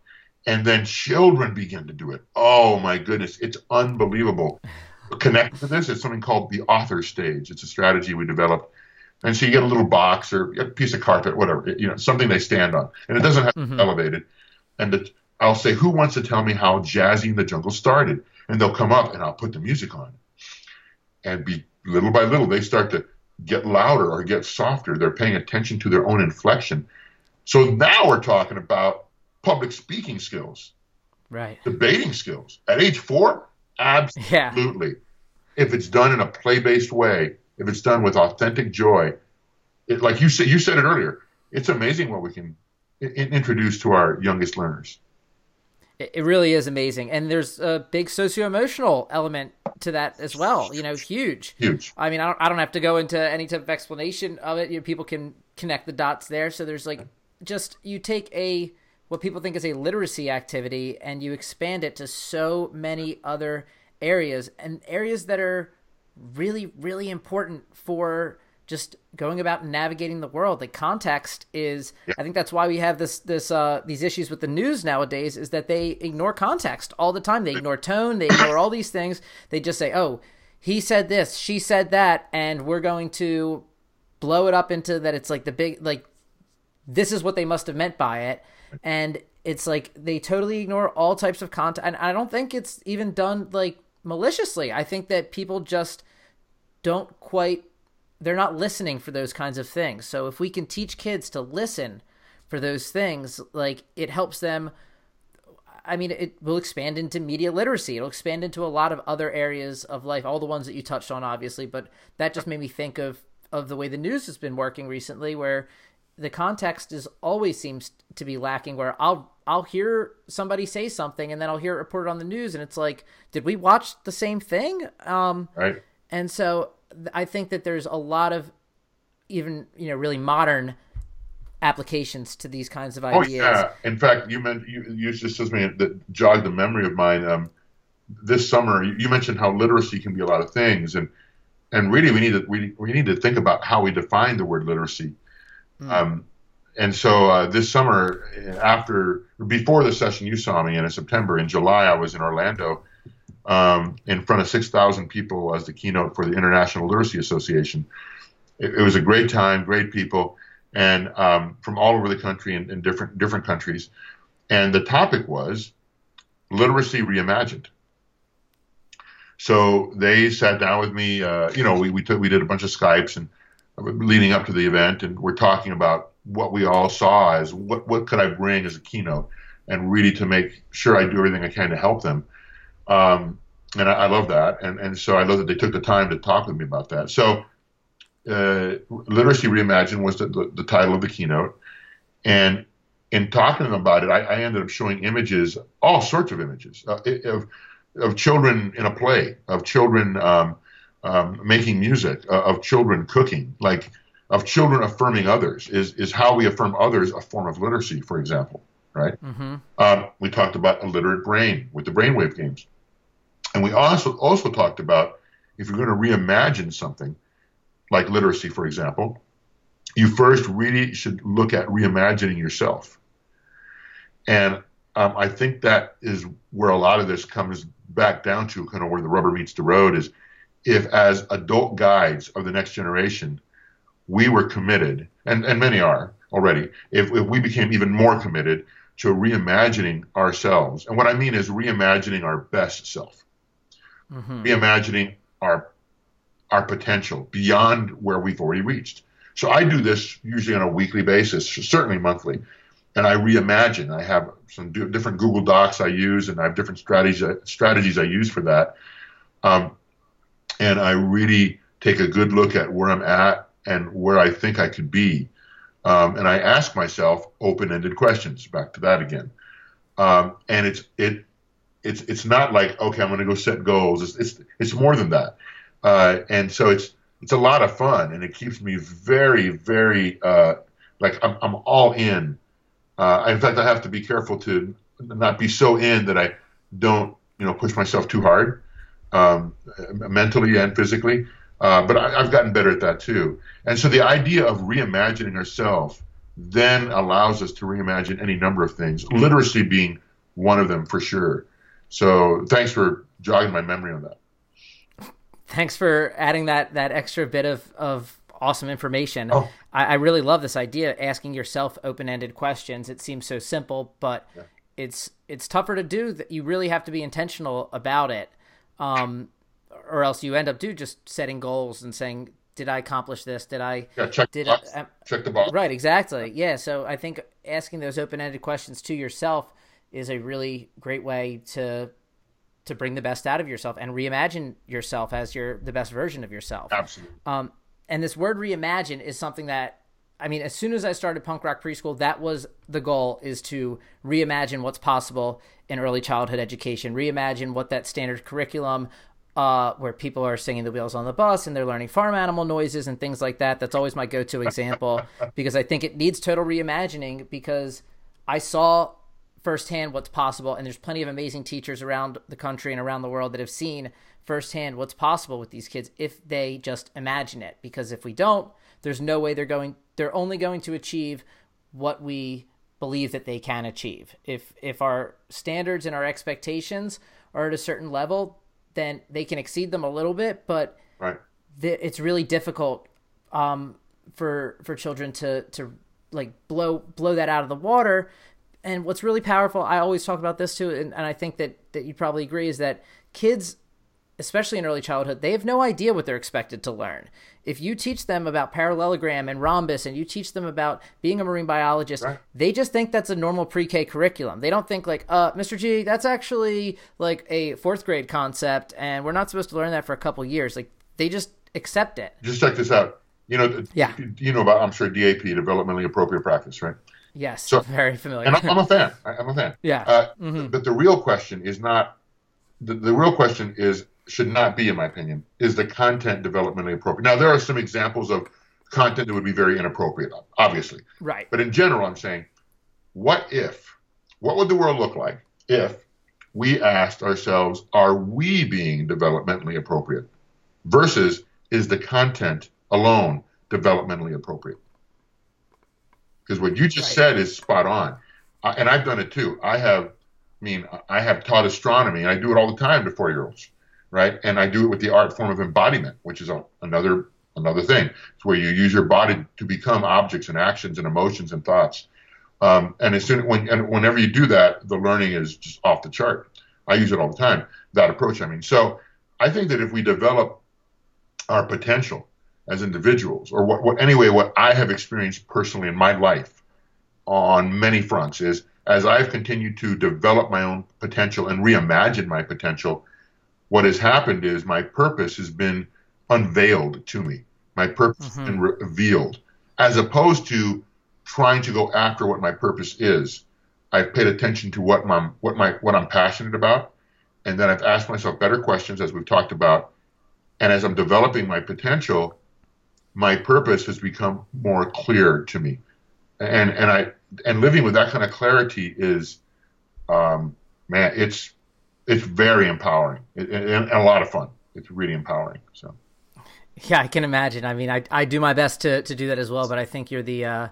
And then children begin to do it. Oh my goodness, it's unbelievable. Connected to this is something called the author stage. It's a strategy we developed. And so you get a little box or a piece of carpet, whatever, you know, something they stand on. And it doesn't have to mm-hmm. be elevated. And the, I'll say, who wants to tell me how Jazzy in the Jungle started? And they'll come up and I'll put the music on and be little by little they start to get louder or get softer. They're paying attention to their own inflection. So now we're talking about public speaking skills, right? Debating skills at age four, absolutely. Yeah. If it's done in a play-based way, if it's done with authentic joy, it, like you said, you said it earlier. It's amazing what we can introduce to our youngest learners. It really is amazing, and there's a big socio-emotional element to that as well. You know, huge. Huge. I mean, I don't, I don't have to go into any type of explanation of it. You know, people can connect the dots there. So there's like just you take a what people think is a literacy activity and you expand it to so many other areas and areas that are really really important for just going about navigating the world. The context is, yeah. I think that's why we have this this uh, these issues with the news nowadays is that they ignore context all the time. They ignore tone. They ignore all these things. They just say, "Oh, he said this, she said that," and we're going to blow it up into that. It's like the big like this is what they must have meant by it, and it's like they totally ignore all types of content. And I don't think it's even done like maliciously. I think that people just don't quite they're not listening for those kinds of things. So if we can teach kids to listen for those things, like it helps them I mean, it will expand into media literacy. It'll expand into a lot of other areas of life, all the ones that you touched on, obviously. But that just made me think of of the way the news has been working recently, where the context is always seems to be lacking. Where I'll I'll hear somebody say something, and then I'll hear it reported on the news, and it's like, did we watch the same thing? Um, right. And so I think that there's a lot of even you know really modern applications to these kinds of ideas. Oh yeah. In fact, you meant you, you just something that jogged the memory of mine. Um, this summer, you mentioned how literacy can be a lot of things, and and really we need to we, we need to think about how we define the word literacy. Mm. Um, and so uh, this summer, after before the session you saw me in, September, in July, I was in Orlando um, in front of 6,000 people as the keynote for the International Literacy Association. It, it was a great time, great people and um, from all over the country and in different different countries. And the topic was literacy reimagined. So they sat down with me. Uh, you know, we we, took, we did a bunch of Skypes and uh, leading up to the event, and we're talking about what we all saw as what what could I bring as a keynote, and really to make sure I do everything I can to help them. Um, and I, I love that, and and so I love that they took the time to talk with me about that. So uh, Literacy Reimagined was the, the, the, title of the keynote. And in talking about it, I, I ended up showing images, all sorts of images uh, of, of children in a play, of children um, um, making music, uh, of children cooking, like of children affirming others. Is, is how we affirm others a form of literacy, for example, right? Mm-hmm. Um, we talked about a literate brain with the brainwave games. And we also also talked about if you're going to reimagine something, like literacy, for example, you first really should look at reimagining yourself. And um, I think that is where a lot of this comes back down to, kind of where the rubber meets the road is if, as adult guides of the next generation, we were committed, and, and many are already, if, if we became even more committed to reimagining ourselves. And what I mean is reimagining our best self, mm-hmm. reimagining our our potential beyond where we've already reached. So I do this usually on a weekly basis, certainly monthly, and I reimagine. I have some different Google Docs I use, and I have different strategies strategies I use for that. Um, and I really take a good look at where I'm at and where I think I could be. Um, and I ask myself open-ended questions. Back to that again. Um, and it's it it's it's not like okay, I'm going to go set goals. It's, it's it's more than that. Uh, and so it's it's a lot of fun, and it keeps me very, very uh, like I'm, I'm all in. Uh, in fact, I have to be careful to not be so in that I don't, you know, push myself too hard, um, mentally and physically. Uh, but I, have gotten better at that too. And so the idea of reimagining ourselves then allows us to reimagine any number of things, literacy being one of them for sure. So thanks for jogging my memory on that thanks for adding that that extra bit of of awesome information. Oh. I, I, really love this idea asking yourself open ended questions. It seems so simple, but yeah. it's it's tougher to do. That you really have to be intentional about it, um, or else you end up do just setting goals and saying, "Did I accomplish this? Did I? Yeah, check did the box. I, check the box. Right, exactly. Yeah. So I think asking those open ended questions to yourself is a really great way to to bring the best out of yourself and reimagine yourself as your the best version of yourself. Absolutely. Um, and this word reimagine is something that I mean, as soon as I started punk rock preschool, that was the goal: is to reimagine what's possible in early childhood education, reimagine what that standard curriculum, uh, where people are singing the wheels on the bus and they're learning farm animal noises and things like that. That's always my go-to example because I think it needs total reimagining because I saw firsthand what's possible. And there's plenty of amazing teachers around the country and around the world that have seen firsthand what's possible with these kids if they just imagine it. Because if we don't, there's no way they're going. They're only going to achieve what we believe that they can achieve. If if our standards and our expectations are at a certain level, then they can exceed them a little bit, but right. it's really difficult um, for for children to to like blow blow that out of the water and what's really powerful, I always talk about this too, and, and I think that, that you probably agree, is that kids, especially in early childhood, they have no idea what they're expected to learn. If you teach them about parallelogram and rhombus and you teach them about being a marine biologist, right. they just think that's a normal pre-K curriculum. They don't think like, uh, Mr. G, that's actually like a fourth grade concept and we're not supposed to learn that for a couple years. Like they just accept it. Just check this out. You know, yeah. You know about, I'm sure, DAP, developmentally appropriate practice, right? Yes, so, very familiar. and I'm a fan. I'm a fan. Yeah. Uh, mm-hmm. But the real question is not, the, the real question is, should not be, in my opinion, is the content developmentally appropriate. Now, there are some examples of content that would be very inappropriate, obviously. Right. But in general, I'm saying, what if, what would the world look like if we asked ourselves, are we being developmentally appropriate? Versus, is the content alone developmentally appropriate? Because what you just right. said is spot on. and I've done it too. I have, I mean, I have taught astronomy, and I do it all the time to four year olds, right? And I do it with the art form of embodiment, which is a, another another thing. It's where you use your body to become objects and actions and emotions and thoughts. Um, and as soon when and whenever you do that, the learning is just off the chart. I use it all the time. That approach, I mean. So I think that if we develop our potential as individuals, or what, what anyway, what I have experienced personally in my life on many fronts is as I've continued to develop my own potential and reimagine my potential, what has happened is my purpose has been unveiled to me. My purpose mm-hmm. has been mm-hmm. revealed, as opposed to trying to go after what my purpose is. I've paid attention to what my what my what I'm passionate about, and then I've asked myself better questions as we've talked about, and as I'm developing my potential, my purpose has become more clear to me, and and I and living with that kind of clarity is, um, man, it's it's very empowering and, and a lot of fun. It's really empowering. So. Yeah, I can imagine. I mean, I, I do my best to, to do that as well, but I think you're the uh,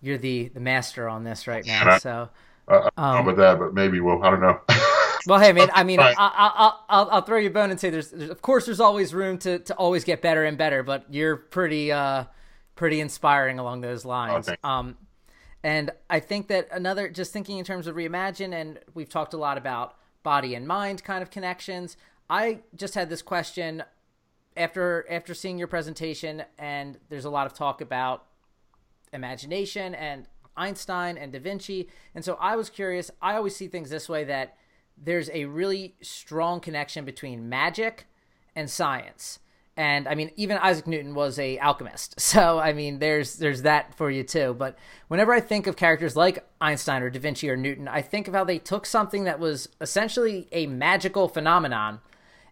you're the, the master on this right now. So, uh, I don't know about that, but maybe we'll. I don't know. Well, hey, man. I mean, right. I, will I'll throw you a bone and say there's, there's, of course, there's always room to, to always get better and better, but you're pretty, uh, pretty inspiring along those lines. Oh, um, and I think that another, just thinking in terms of reimagine, and we've talked a lot about body and mind kind of connections. I just had this question after after seeing your presentation, and there's a lot of talk about imagination and Einstein and Da Vinci, and so I was curious. I always see things this way that there's a really strong connection between magic and science. And I mean, even Isaac Newton was a alchemist, so I mean, there's there's that for you too. But whenever I think of characters like Einstein or Da Vinci or Newton, I think of how they took something that was essentially a magical phenomenon,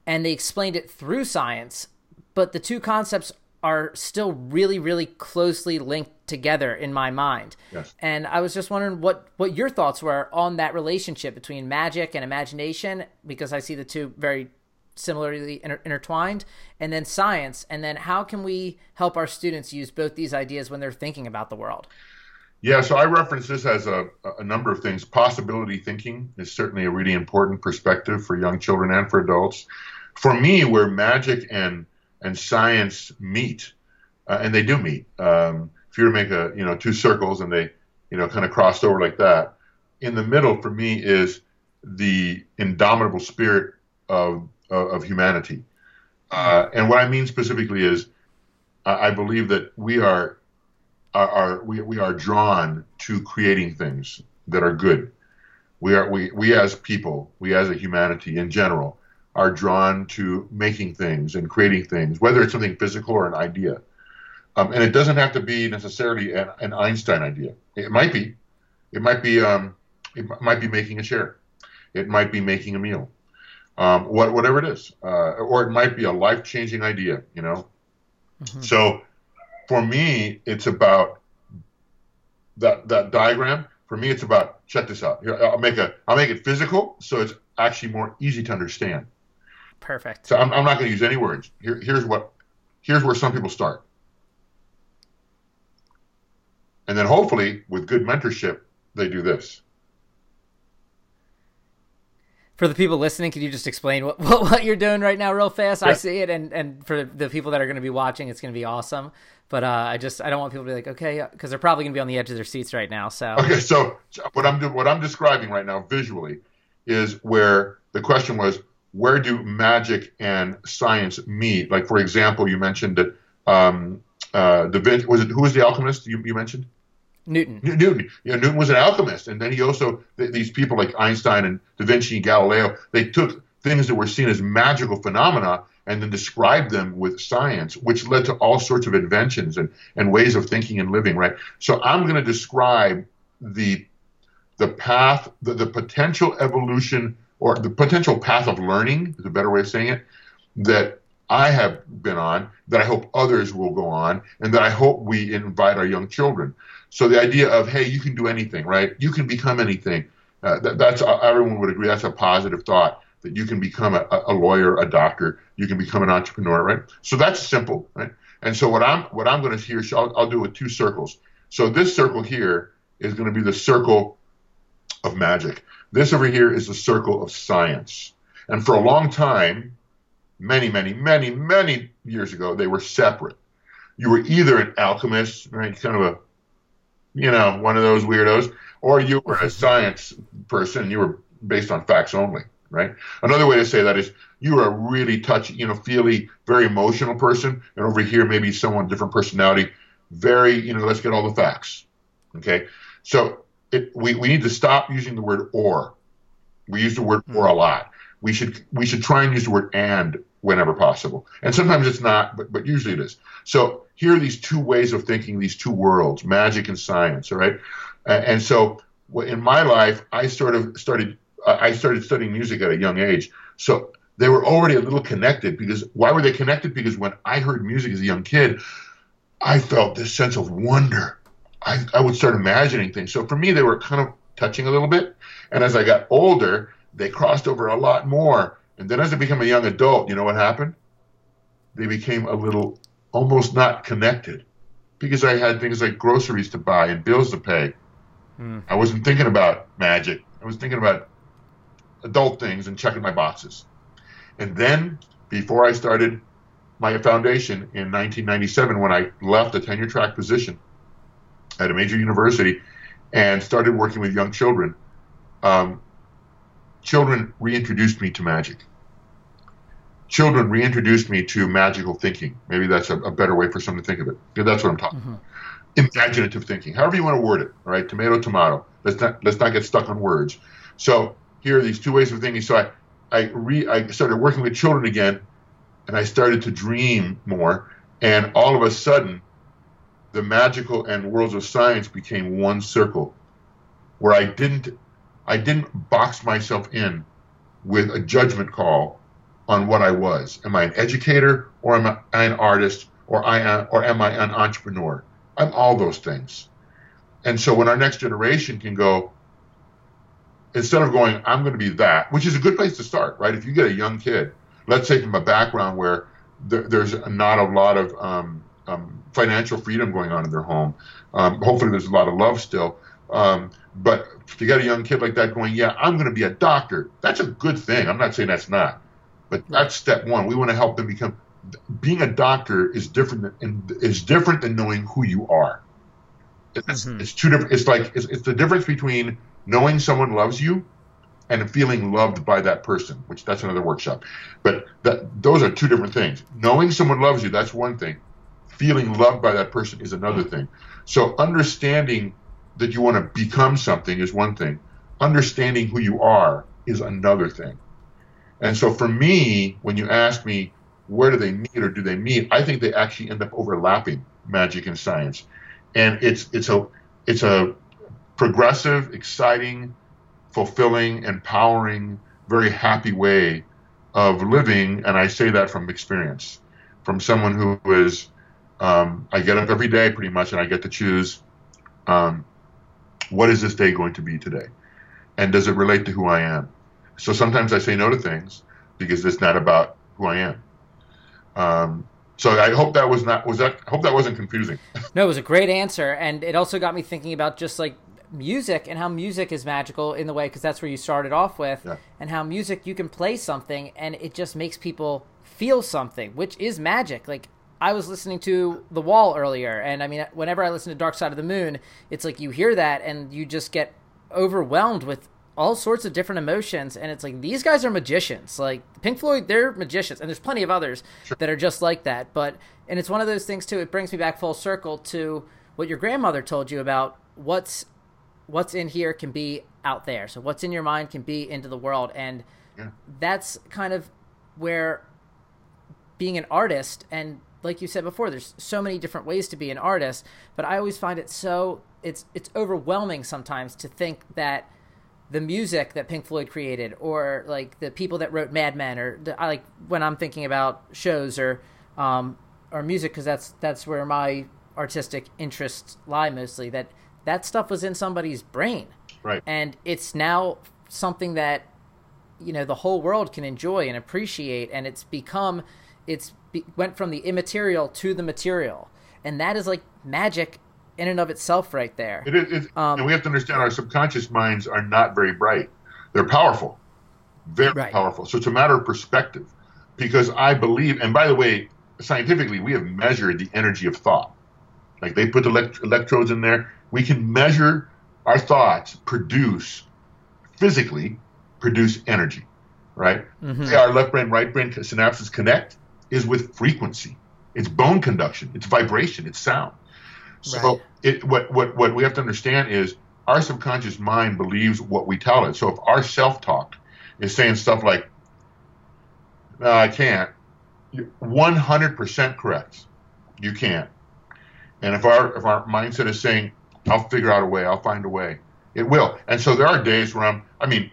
and they explained it through science. But the two concepts are still really, really closely linked together in my mind. Yes. And I was just wondering what what your thoughts were on that relationship between magic and imagination, because I see the two very similarly inter- intertwined, and then science, and then how can we help our students use both these ideas when they're thinking about the world? Yeah, so I reference this as a, a number of things. Possibility thinking is certainly a really important perspective for young children and for adults. For me, where magic and and science meet, uh, and they do meet. Um, if you were to make a you know two circles and they you know kind of crossed over like that, in the middle for me is the indomitable spirit of of, humanity. Uh, and what I mean specifically is, I believe that we are are, are we, we are drawn to creating things that are good. We are we we as people, we as a humanity in general, are drawn to making things and creating things, whether it's something physical or an idea. Um, and it doesn't have to be necessarily an, an, Einstein idea. It might be. It might be. Um, it might be making a chair. It might be making a meal. Um, what, whatever it is, uh, or it might be a life-changing idea. You know. Mm-hmm. So, for me, it's about that that diagram. For me, it's about check this out. Here, I'll make a I'll make it physical, so it's actually more easy to understand. Perfect. So I'm, I'm not going to use any words. Here, here's what, here's where some people start. And then hopefully with good mentorship, they do this. For the people listening, can you just explain what, what, what you're doing right now real fast? Yeah. I see it. And, and for the people that are going to be watching, it's going to be awesome. But uh, I just, I don't want people to be like, okay, because they're probably going to be on the edge of their seats right now. So, okay. So what I'm, what I'm describing right now visually is where the question was, where do magic and science meet? Like, for example, you mentioned that um, uh, Da Vinci was it who was the alchemist you, you mentioned? Newton. Newton. Know, Newton was an alchemist, and then he also th- these people like Einstein and Da Vinci and Galileo. They took things that were seen as magical phenomena and then described them with science, which led to all sorts of inventions and, and ways of thinking and living. Right. So I'm going to describe the the path, the, the potential evolution or the potential path of learning is a better way of saying it that I have been on, that I hope others will go on, and that I hope we invite our young children. So the idea of hey, you can do anything, right? You can become anything. Uh, that, that's uh, everyone would agree. That's a positive thought that you can become a, a lawyer, a doctor, you can become an entrepreneur, right? So that's simple, right? And so what I'm what I'm going to here, I'll, I'll do with two circles. So this circle here is going to be the circle of magic. This over here is the circle of science. And for a long time, many, many, many, many years ago, they were separate. You were either an alchemist, right, kind of a, you know, one of those weirdos, or you were a mm-hmm. science person. You were based on facts only, right? Another way to say that is you were a really touchy, you know, feely, very emotional person, and over here maybe someone different personality, very, you know, let's get all the facts, okay? So it, we, we need to stop using the word or. We use the word mm-hmm. or a lot. We should we should try and use the word and whenever possible. And sometimes it's not, but, but usually it is. So here are these two ways of thinking, these two worlds, magic and science, all right? And so in my life, I sort of started I started studying music at a young age. So they were already a little connected because why were they connected? Because when I heard music as a young kid, I felt this sense of wonder I, I would start imagining things. So for me, they were kind of touching a little bit. And as I got older, they crossed over a lot more. And then as I became a young adult, you know what happened? They became a little almost not connected because I had things like groceries to buy and bills to pay. Mm. I wasn't thinking about magic. I was thinking about adult things and checking my boxes. And then before I started my foundation in 1997, when I left a tenure track position, at a major university and started working with young children. Um, children reintroduced me to magic. Children reintroduced me to magical thinking. Maybe that's a, a better way for someone to think of it. Yeah, that's what I'm talking. Mm-hmm. Imaginative thinking, however you want to word it. All right, tomato, tomato. Let's not let's not get stuck on words. So here are these two ways of thinking. So I I re I started working with children again, and I started to dream more. And all of a sudden, the magical and worlds of science became one circle where I didn't I didn't box myself in with a judgment call on what I was. Am I an educator or am I an artist or I or am I an entrepreneur? I'm all those things. And so when our next generation can go, instead of going, I'm going to be that, which is a good place to start, right? If you get a young kid, let's say from a background where there, there's not a lot of um, um, financial freedom going on in their home. Um, hopefully, there's a lot of love still. Um, but to get a young kid like that going, yeah, I'm going to be a doctor. That's a good thing. I'm not saying that's not, but that's step one. We want to help them become. Being a doctor is different than is different than knowing who you are. It's, mm-hmm. it's two different. It's like it's, it's the difference between knowing someone loves you and feeling loved by that person, which that's another workshop. But that those are two different things. Knowing someone loves you, that's one thing feeling loved by that person is another thing. So understanding that you want to become something is one thing. Understanding who you are is another thing. And so for me, when you ask me where do they meet or do they meet, I think they actually end up overlapping magic and science. And it's it's a it's a progressive, exciting, fulfilling, empowering, very happy way of living. And I say that from experience, from someone who is um, I get up every day pretty much, and I get to choose um, what is this day going to be today, and does it relate to who I am? So sometimes I say no to things because it's not about who I am. Um, so I hope that was not was that I hope that wasn't confusing. no, it was a great answer, and it also got me thinking about just like music and how music is magical in the way because that's where you started off with, yeah. and how music you can play something and it just makes people feel something, which is magic. Like I was listening to The Wall earlier, and I mean, whenever I listen to Dark Side of the Moon, it's like you hear that and you just get overwhelmed with all sorts of different emotions and it's like these guys are magicians like pink floyd they're magicians and there's plenty of others sure. that are just like that but and it's one of those things too it brings me back full circle to what your grandmother told you about what's what's in here can be out there so what's in your mind can be into the world and yeah. that's kind of where being an artist and like you said before there's so many different ways to be an artist but i always find it so it's it's overwhelming sometimes to think that the music that Pink Floyd created, or like the people that wrote Mad Men, or the, I like when I'm thinking about shows or um, or music, because that's that's where my artistic interests lie mostly. That that stuff was in somebody's brain, right? And it's now something that you know the whole world can enjoy and appreciate, and it's become it's be, went from the immaterial to the material, and that is like magic in and of itself right there. It is, um, and we have to understand our subconscious minds are not very bright. They're powerful, very right. powerful. So it's a matter of perspective. Because I believe, and by the way, scientifically, we have measured the energy of thought. Like they put the elect- electrodes in there. We can measure our thoughts produce physically produce energy, right? Mm-hmm. Our left brain, right brain synapses connect is with frequency. It's bone conduction. It's vibration. It's sound. So right. it, what, what, what we have to understand is our subconscious mind believes what we tell it. So if our self-talk is saying stuff like, no, I can't, 100% correct. You can't. And if our, if our mindset is saying, I'll figure out a way, I'll find a way, it will. And so there are days where I'm, I mean,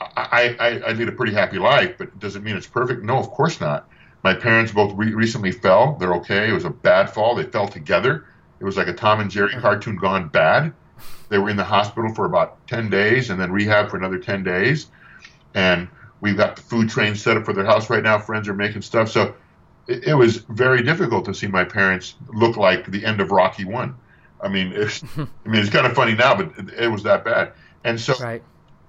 I, I, I lead a pretty happy life, but does it mean it's perfect? No, of course not. My parents both re- recently fell. They're okay. It was a bad fall. They fell together. It was like a Tom and Jerry mm-hmm. cartoon gone bad. They were in the hospital for about 10 days and then rehab for another 10 days. And we've got the food train set up for their house right now. Friends are making stuff. So it, it was very difficult to see my parents look like the end of Rocky One. I mean, it's, I mean, it's kind of funny now, but it, it was that bad. And so right.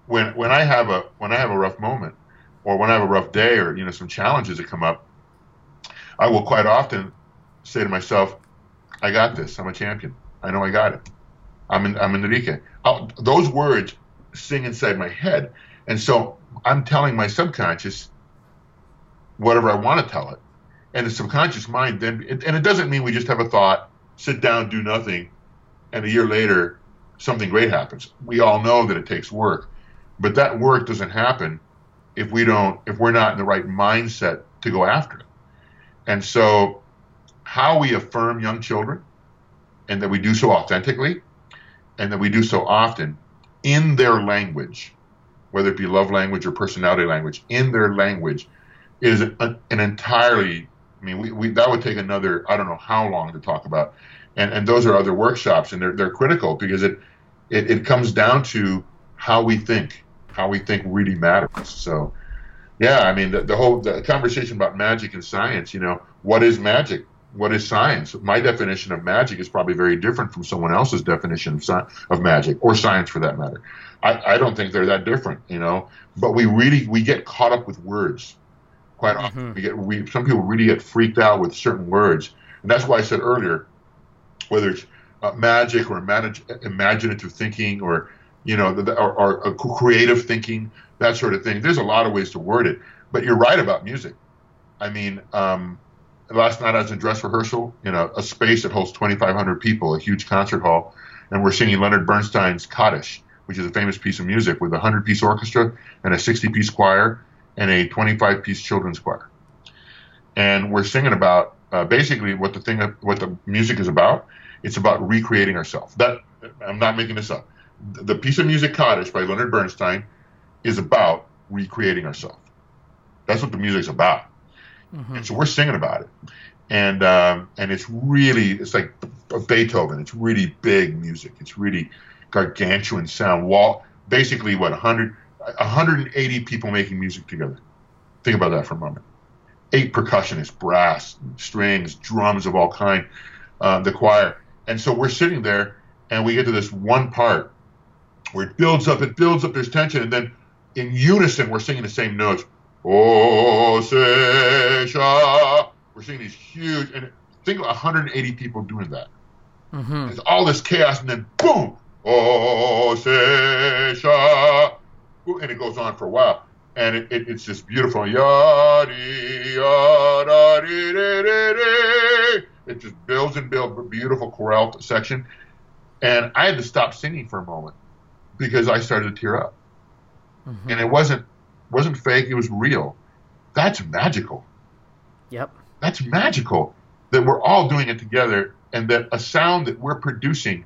when when I have a when I have a rough moment, or when I have a rough day, or you know some challenges that come up, I will quite often say to myself, I got this. I'm a champion. I know I got it. I'm in, I'm Enrique. I'll, those words sing inside my head. And so I'm telling my subconscious whatever I want to tell it. And the subconscious mind then, and it doesn't mean we just have a thought, sit down, do nothing, and a year later, something great happens. We all know that it takes work, but that work doesn't happen if we don't, if we're not in the right mindset to go after it. And so how we affirm young children and that we do so authentically and that we do so often in their language, whether it be love language or personality language, in their language is an, entirely, I mean, we, we, that would take another, I don't know how long to talk about. And, and those are other workshops and they're, they're critical because it, it, it comes down to how we think, how we think really matters. So, yeah, I mean, the, the whole the conversation about magic and science, you know, what is magic? what is science? My definition of magic is probably very different from someone else's definition of, sci- of magic or science for that matter. I, I don't think they're that different, you know. But we really we get caught up with words quite mm-hmm. often. We get we some people really get freaked out with certain words, and that's why I said earlier, whether it's uh, magic or imag- imaginative thinking or you know the, or, or uh, creative thinking, that sort of thing. There's a lot of ways to word it, but you're right about music. I mean. Um, last night I was in dress rehearsal in a, a space that holds 2,500 people, a huge concert hall, and we're singing Leonard Bernstein's Kaddish, which is a famous piece of music with a 100 piece orchestra and a 60 piece choir and a 25 piece children's choir. And we're singing about uh, basically what the thing, what the music is about. It's about recreating ourselves. That I'm not making this up. The piece of music Kaddish by Leonard Bernstein is about recreating ourselves. That's what the music's about. Mm-hmm. And so we're singing about it, and um, and it's really it's like Beethoven. It's really big music. It's really gargantuan sound. Wall basically what 100 180 people making music together. Think about that for a moment. Eight percussionists, brass, strings, drums of all kind, uh, the choir, and so we're sitting there, and we get to this one part where it builds up, it builds up. There's tension, and then in unison we're singing the same notes. Oh, Osesha. We're seeing these huge, and think of 180 people doing that. Mm-hmm. There's all this chaos, and then boom, oh, Osesha. and it goes on for a while, and it, it, it's just beautiful. Yadi, yada, It just builds and builds, beautiful chorale section, and I had to stop singing for a moment because I started to tear up, mm-hmm. and it wasn't wasn't fake; it was real. That's magical. Yep. That's magical that we're all doing it together, and that a sound that we're producing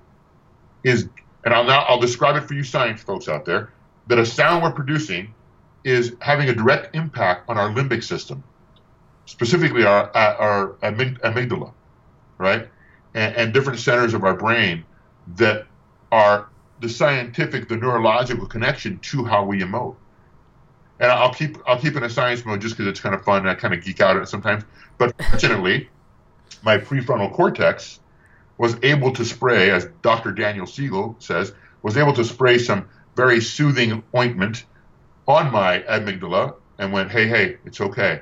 is, and I'll now I'll describe it for you science folks out there, that a sound we're producing is having a direct impact on our limbic system, specifically our our amygdala, right, and, and different centers of our brain that are the scientific, the neurological connection to how we emote. And I'll keep I'll keep in a science mode just because it's kind of fun. I kind of geek out at it sometimes. But fortunately, my prefrontal cortex was able to spray, as Dr. Daniel Siegel says, was able to spray some very soothing ointment on my amygdala and went, hey, hey, it's okay.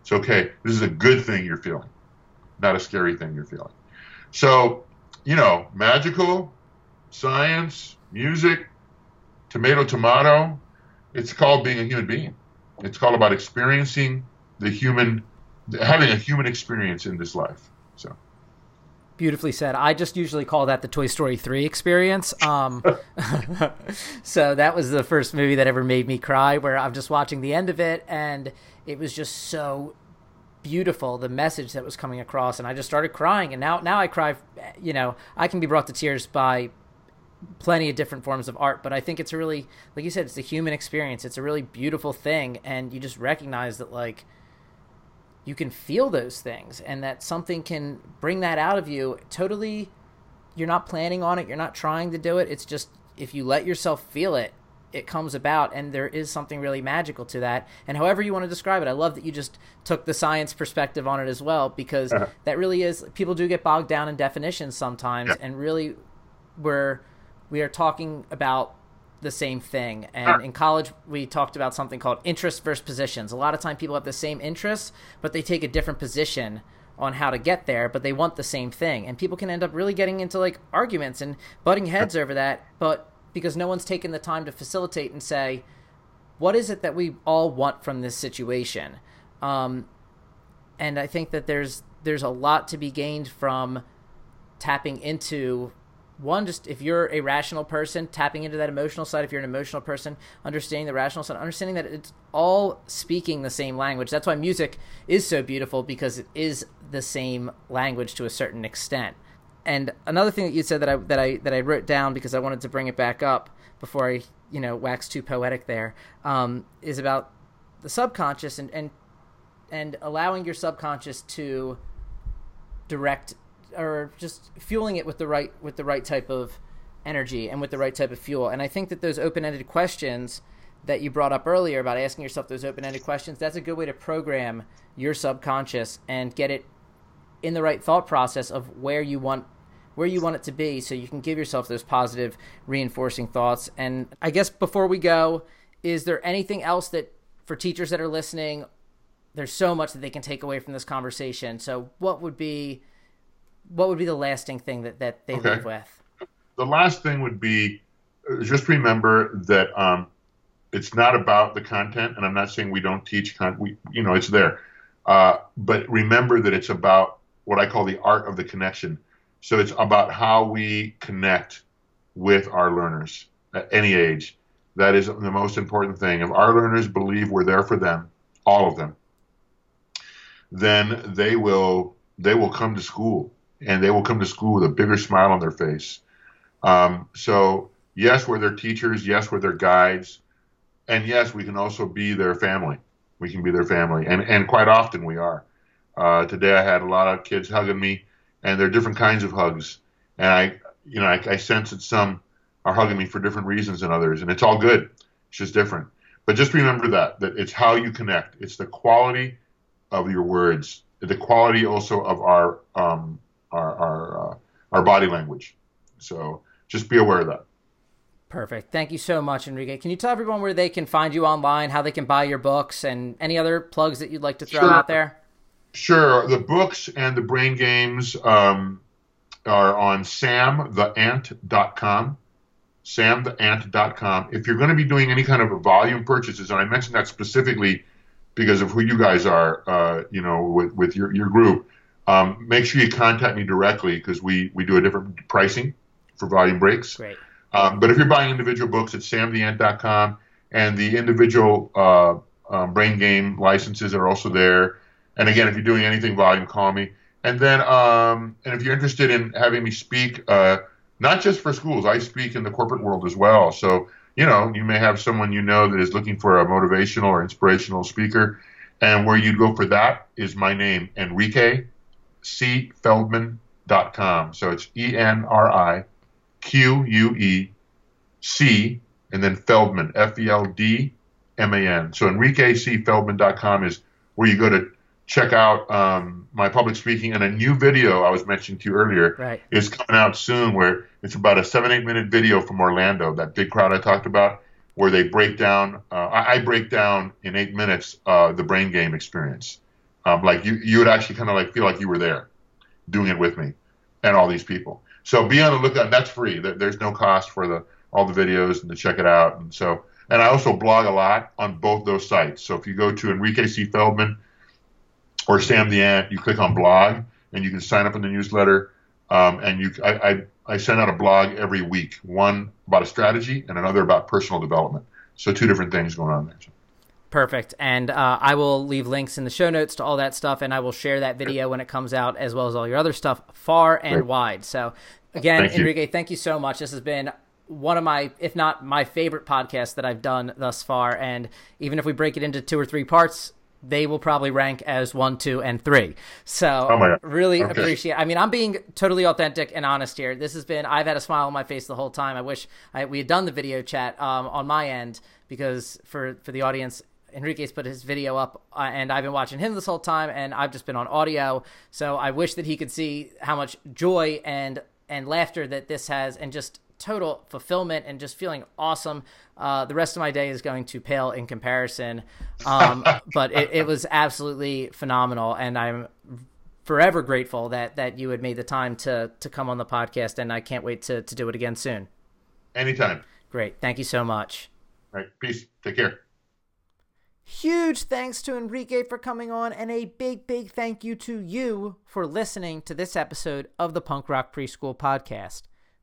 It's okay. This is a good thing you're feeling, not a scary thing you're feeling. So, you know, magical, science, music, tomato, tomato. It's called being a human being. It's called about experiencing the human, having a human experience in this life. So. Beautifully said. I just usually call that the Toy Story 3 experience. Um, so that was the first movie that ever made me cry, where I'm just watching the end of it, and it was just so beautiful the message that was coming across and I just started crying and now now I cry you know I can be brought to tears by plenty of different forms of art but I think it's a really like you said it's a human experience it's a really beautiful thing and you just recognize that like you can feel those things and that something can bring that out of you totally you're not planning on it you're not trying to do it it's just if you let yourself feel it it comes about and there is something really magical to that and however you want to describe it i love that you just took the science perspective on it as well because uh-huh. that really is people do get bogged down in definitions sometimes yeah. and really we're we are talking about the same thing. And in college, we talked about something called interest versus positions. A lot of time, people have the same interests, but they take a different position on how to get there, but they want the same thing. And people can end up really getting into like arguments and butting heads over that, but because no one's taken the time to facilitate and say, what is it that we all want from this situation? Um, and I think that there's there's a lot to be gained from tapping into one just if you're a rational person tapping into that emotional side if you're an emotional person understanding the rational side understanding that it's all speaking the same language. That's why music is so beautiful because it is the same language to a certain extent. And another thing that you said that I that I that I wrote down because I wanted to bring it back up before I you know wax too poetic there um, is about the subconscious and and and allowing your subconscious to direct or just fueling it with the right with the right type of energy and with the right type of fuel. And I think that those open-ended questions that you brought up earlier about asking yourself those open-ended questions, that's a good way to program your subconscious and get it in the right thought process of where you want where you want it to be so you can give yourself those positive reinforcing thoughts. And I guess before we go, is there anything else that for teachers that are listening, there's so much that they can take away from this conversation. So what would be what would be the lasting thing that, that they okay. leave with? The last thing would be uh, just remember that um, it's not about the content, and I'm not saying we don't teach content. We, you know, it's there, uh, but remember that it's about what I call the art of the connection. So it's about how we connect with our learners at any age. That is the most important thing. If our learners believe we're there for them, all of them, then they will they will come to school and they will come to school with a bigger smile on their face. Um, so, yes, we're their teachers. Yes, we're their guides. And yes, we can also be their family. We can be their family. And, and quite often we are. Uh, today I had a lot of kids hugging me, and they're different kinds of hugs. And I, you know, I, I sense that some are hugging me for different reasons than others, and it's all good. It's just different. But just remember that that it's how you connect. It's the quality of your words, the quality also of our um, our our, uh, our body language. So just be aware of that. Perfect. Thank you so much, Enrique. Can you tell everyone where they can find you online, how they can buy your books, and any other plugs that you'd like to throw sure. out there? Sure. The books and the brain games um, are on samtheant.com. samtheant.com. If you're going to be doing any kind of volume purchases, and I mentioned that specifically because of who you guys are, uh, you know, with, with your, your group, um, make sure you contact me directly because we, we do a different pricing for volume breaks. Great. Um, but if you're buying individual books, it's samtheant.com, and the individual uh, um, brain game licenses are also there. And again, if you're doing anything volume, call me. And then, um, and if you're interested in having me speak, uh, not just for schools, I speak in the corporate world as well. So, you know, you may have someone you know that is looking for a motivational or inspirational speaker. And where you'd go for that is my name, Enrique C. Feldman.com. So it's E N R I Q U E C and then Feldman, F E L D M A N. So EnriqueCFeldman.com is where you go to check out um, my public speaking and a new video I was mentioning to you earlier right. is coming out soon where it's about a seven, eight minute video from Orlando, that big crowd I talked about, where they break down, uh, I, I, break down in eight minutes uh, the brain game experience. Um, like you, you would actually kind of like feel like you were there doing it with me and all these people. So be on the lookout. That's free. There's no cost for the all the videos and to check it out. And so, and I also blog a lot on both those sites. So if you go to Enrique C. Feldman or Sam the Ant, you click on blog and you can sign up in the newsletter. Um, and you, I, I, I send out a blog every week, one about a strategy and another about personal development. So two different things going on there. Perfect. And uh, I will leave links in the show notes to all that stuff, and I will share that video when it comes out, as well as all your other stuff, far and Great. wide. So, again, thank Enrique, you. thank you so much. This has been one of my, if not my favorite podcasts that I've done thus far. And even if we break it into two or three parts, they will probably rank as one, two, and three. So oh really okay. appreciate. I mean, I'm being totally authentic and honest here. This has been. I've had a smile on my face the whole time. I wish I, we had done the video chat um, on my end because for for the audience, Enrique's put his video up, uh, and I've been watching him this whole time, and I've just been on audio. So I wish that he could see how much joy and and laughter that this has, and just total fulfillment and just feeling awesome. Uh, the rest of my day is going to pale in comparison, um, but it, it was absolutely phenomenal, and I'm forever grateful that that you had made the time to to come on the podcast, and I can't wait to to do it again soon. Anytime. Great. Thank you so much. All right. Peace. Take care. Huge thanks to Enrique for coming on, and a big, big thank you to you for listening to this episode of the Punk Rock Preschool Podcast.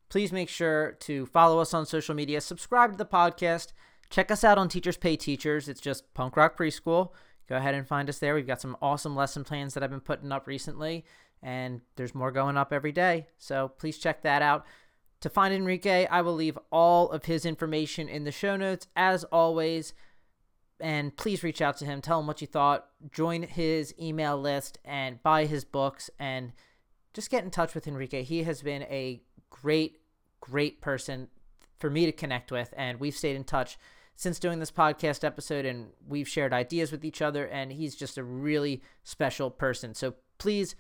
Please make sure to follow us on social media, subscribe to the podcast, check us out on Teachers Pay Teachers. It's just Punk Rock Preschool. Go ahead and find us there. We've got some awesome lesson plans that I've been putting up recently, and there's more going up every day. So please check that out. To find Enrique, I will leave all of his information in the show notes. As always, and please reach out to him. Tell him what you thought. Join his email list and buy his books and just get in touch with Enrique. He has been a great, great person for me to connect with, and we've stayed in touch since doing this podcast episode, and we've shared ideas with each other, and he's just a really special person. So please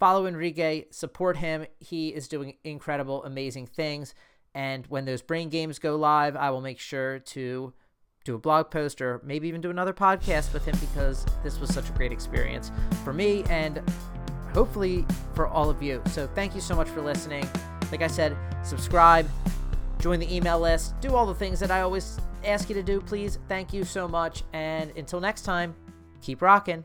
follow Enrique, support him. He is doing incredible, amazing things. And when those brain games go live, I will make sure to do a blog post or maybe even do another podcast with him because this was such a great experience for me and hopefully for all of you. So thank you so much for listening. Like I said, subscribe, join the email list, do all the things that I always ask you to do, please. Thank you so much. And until next time, keep rocking.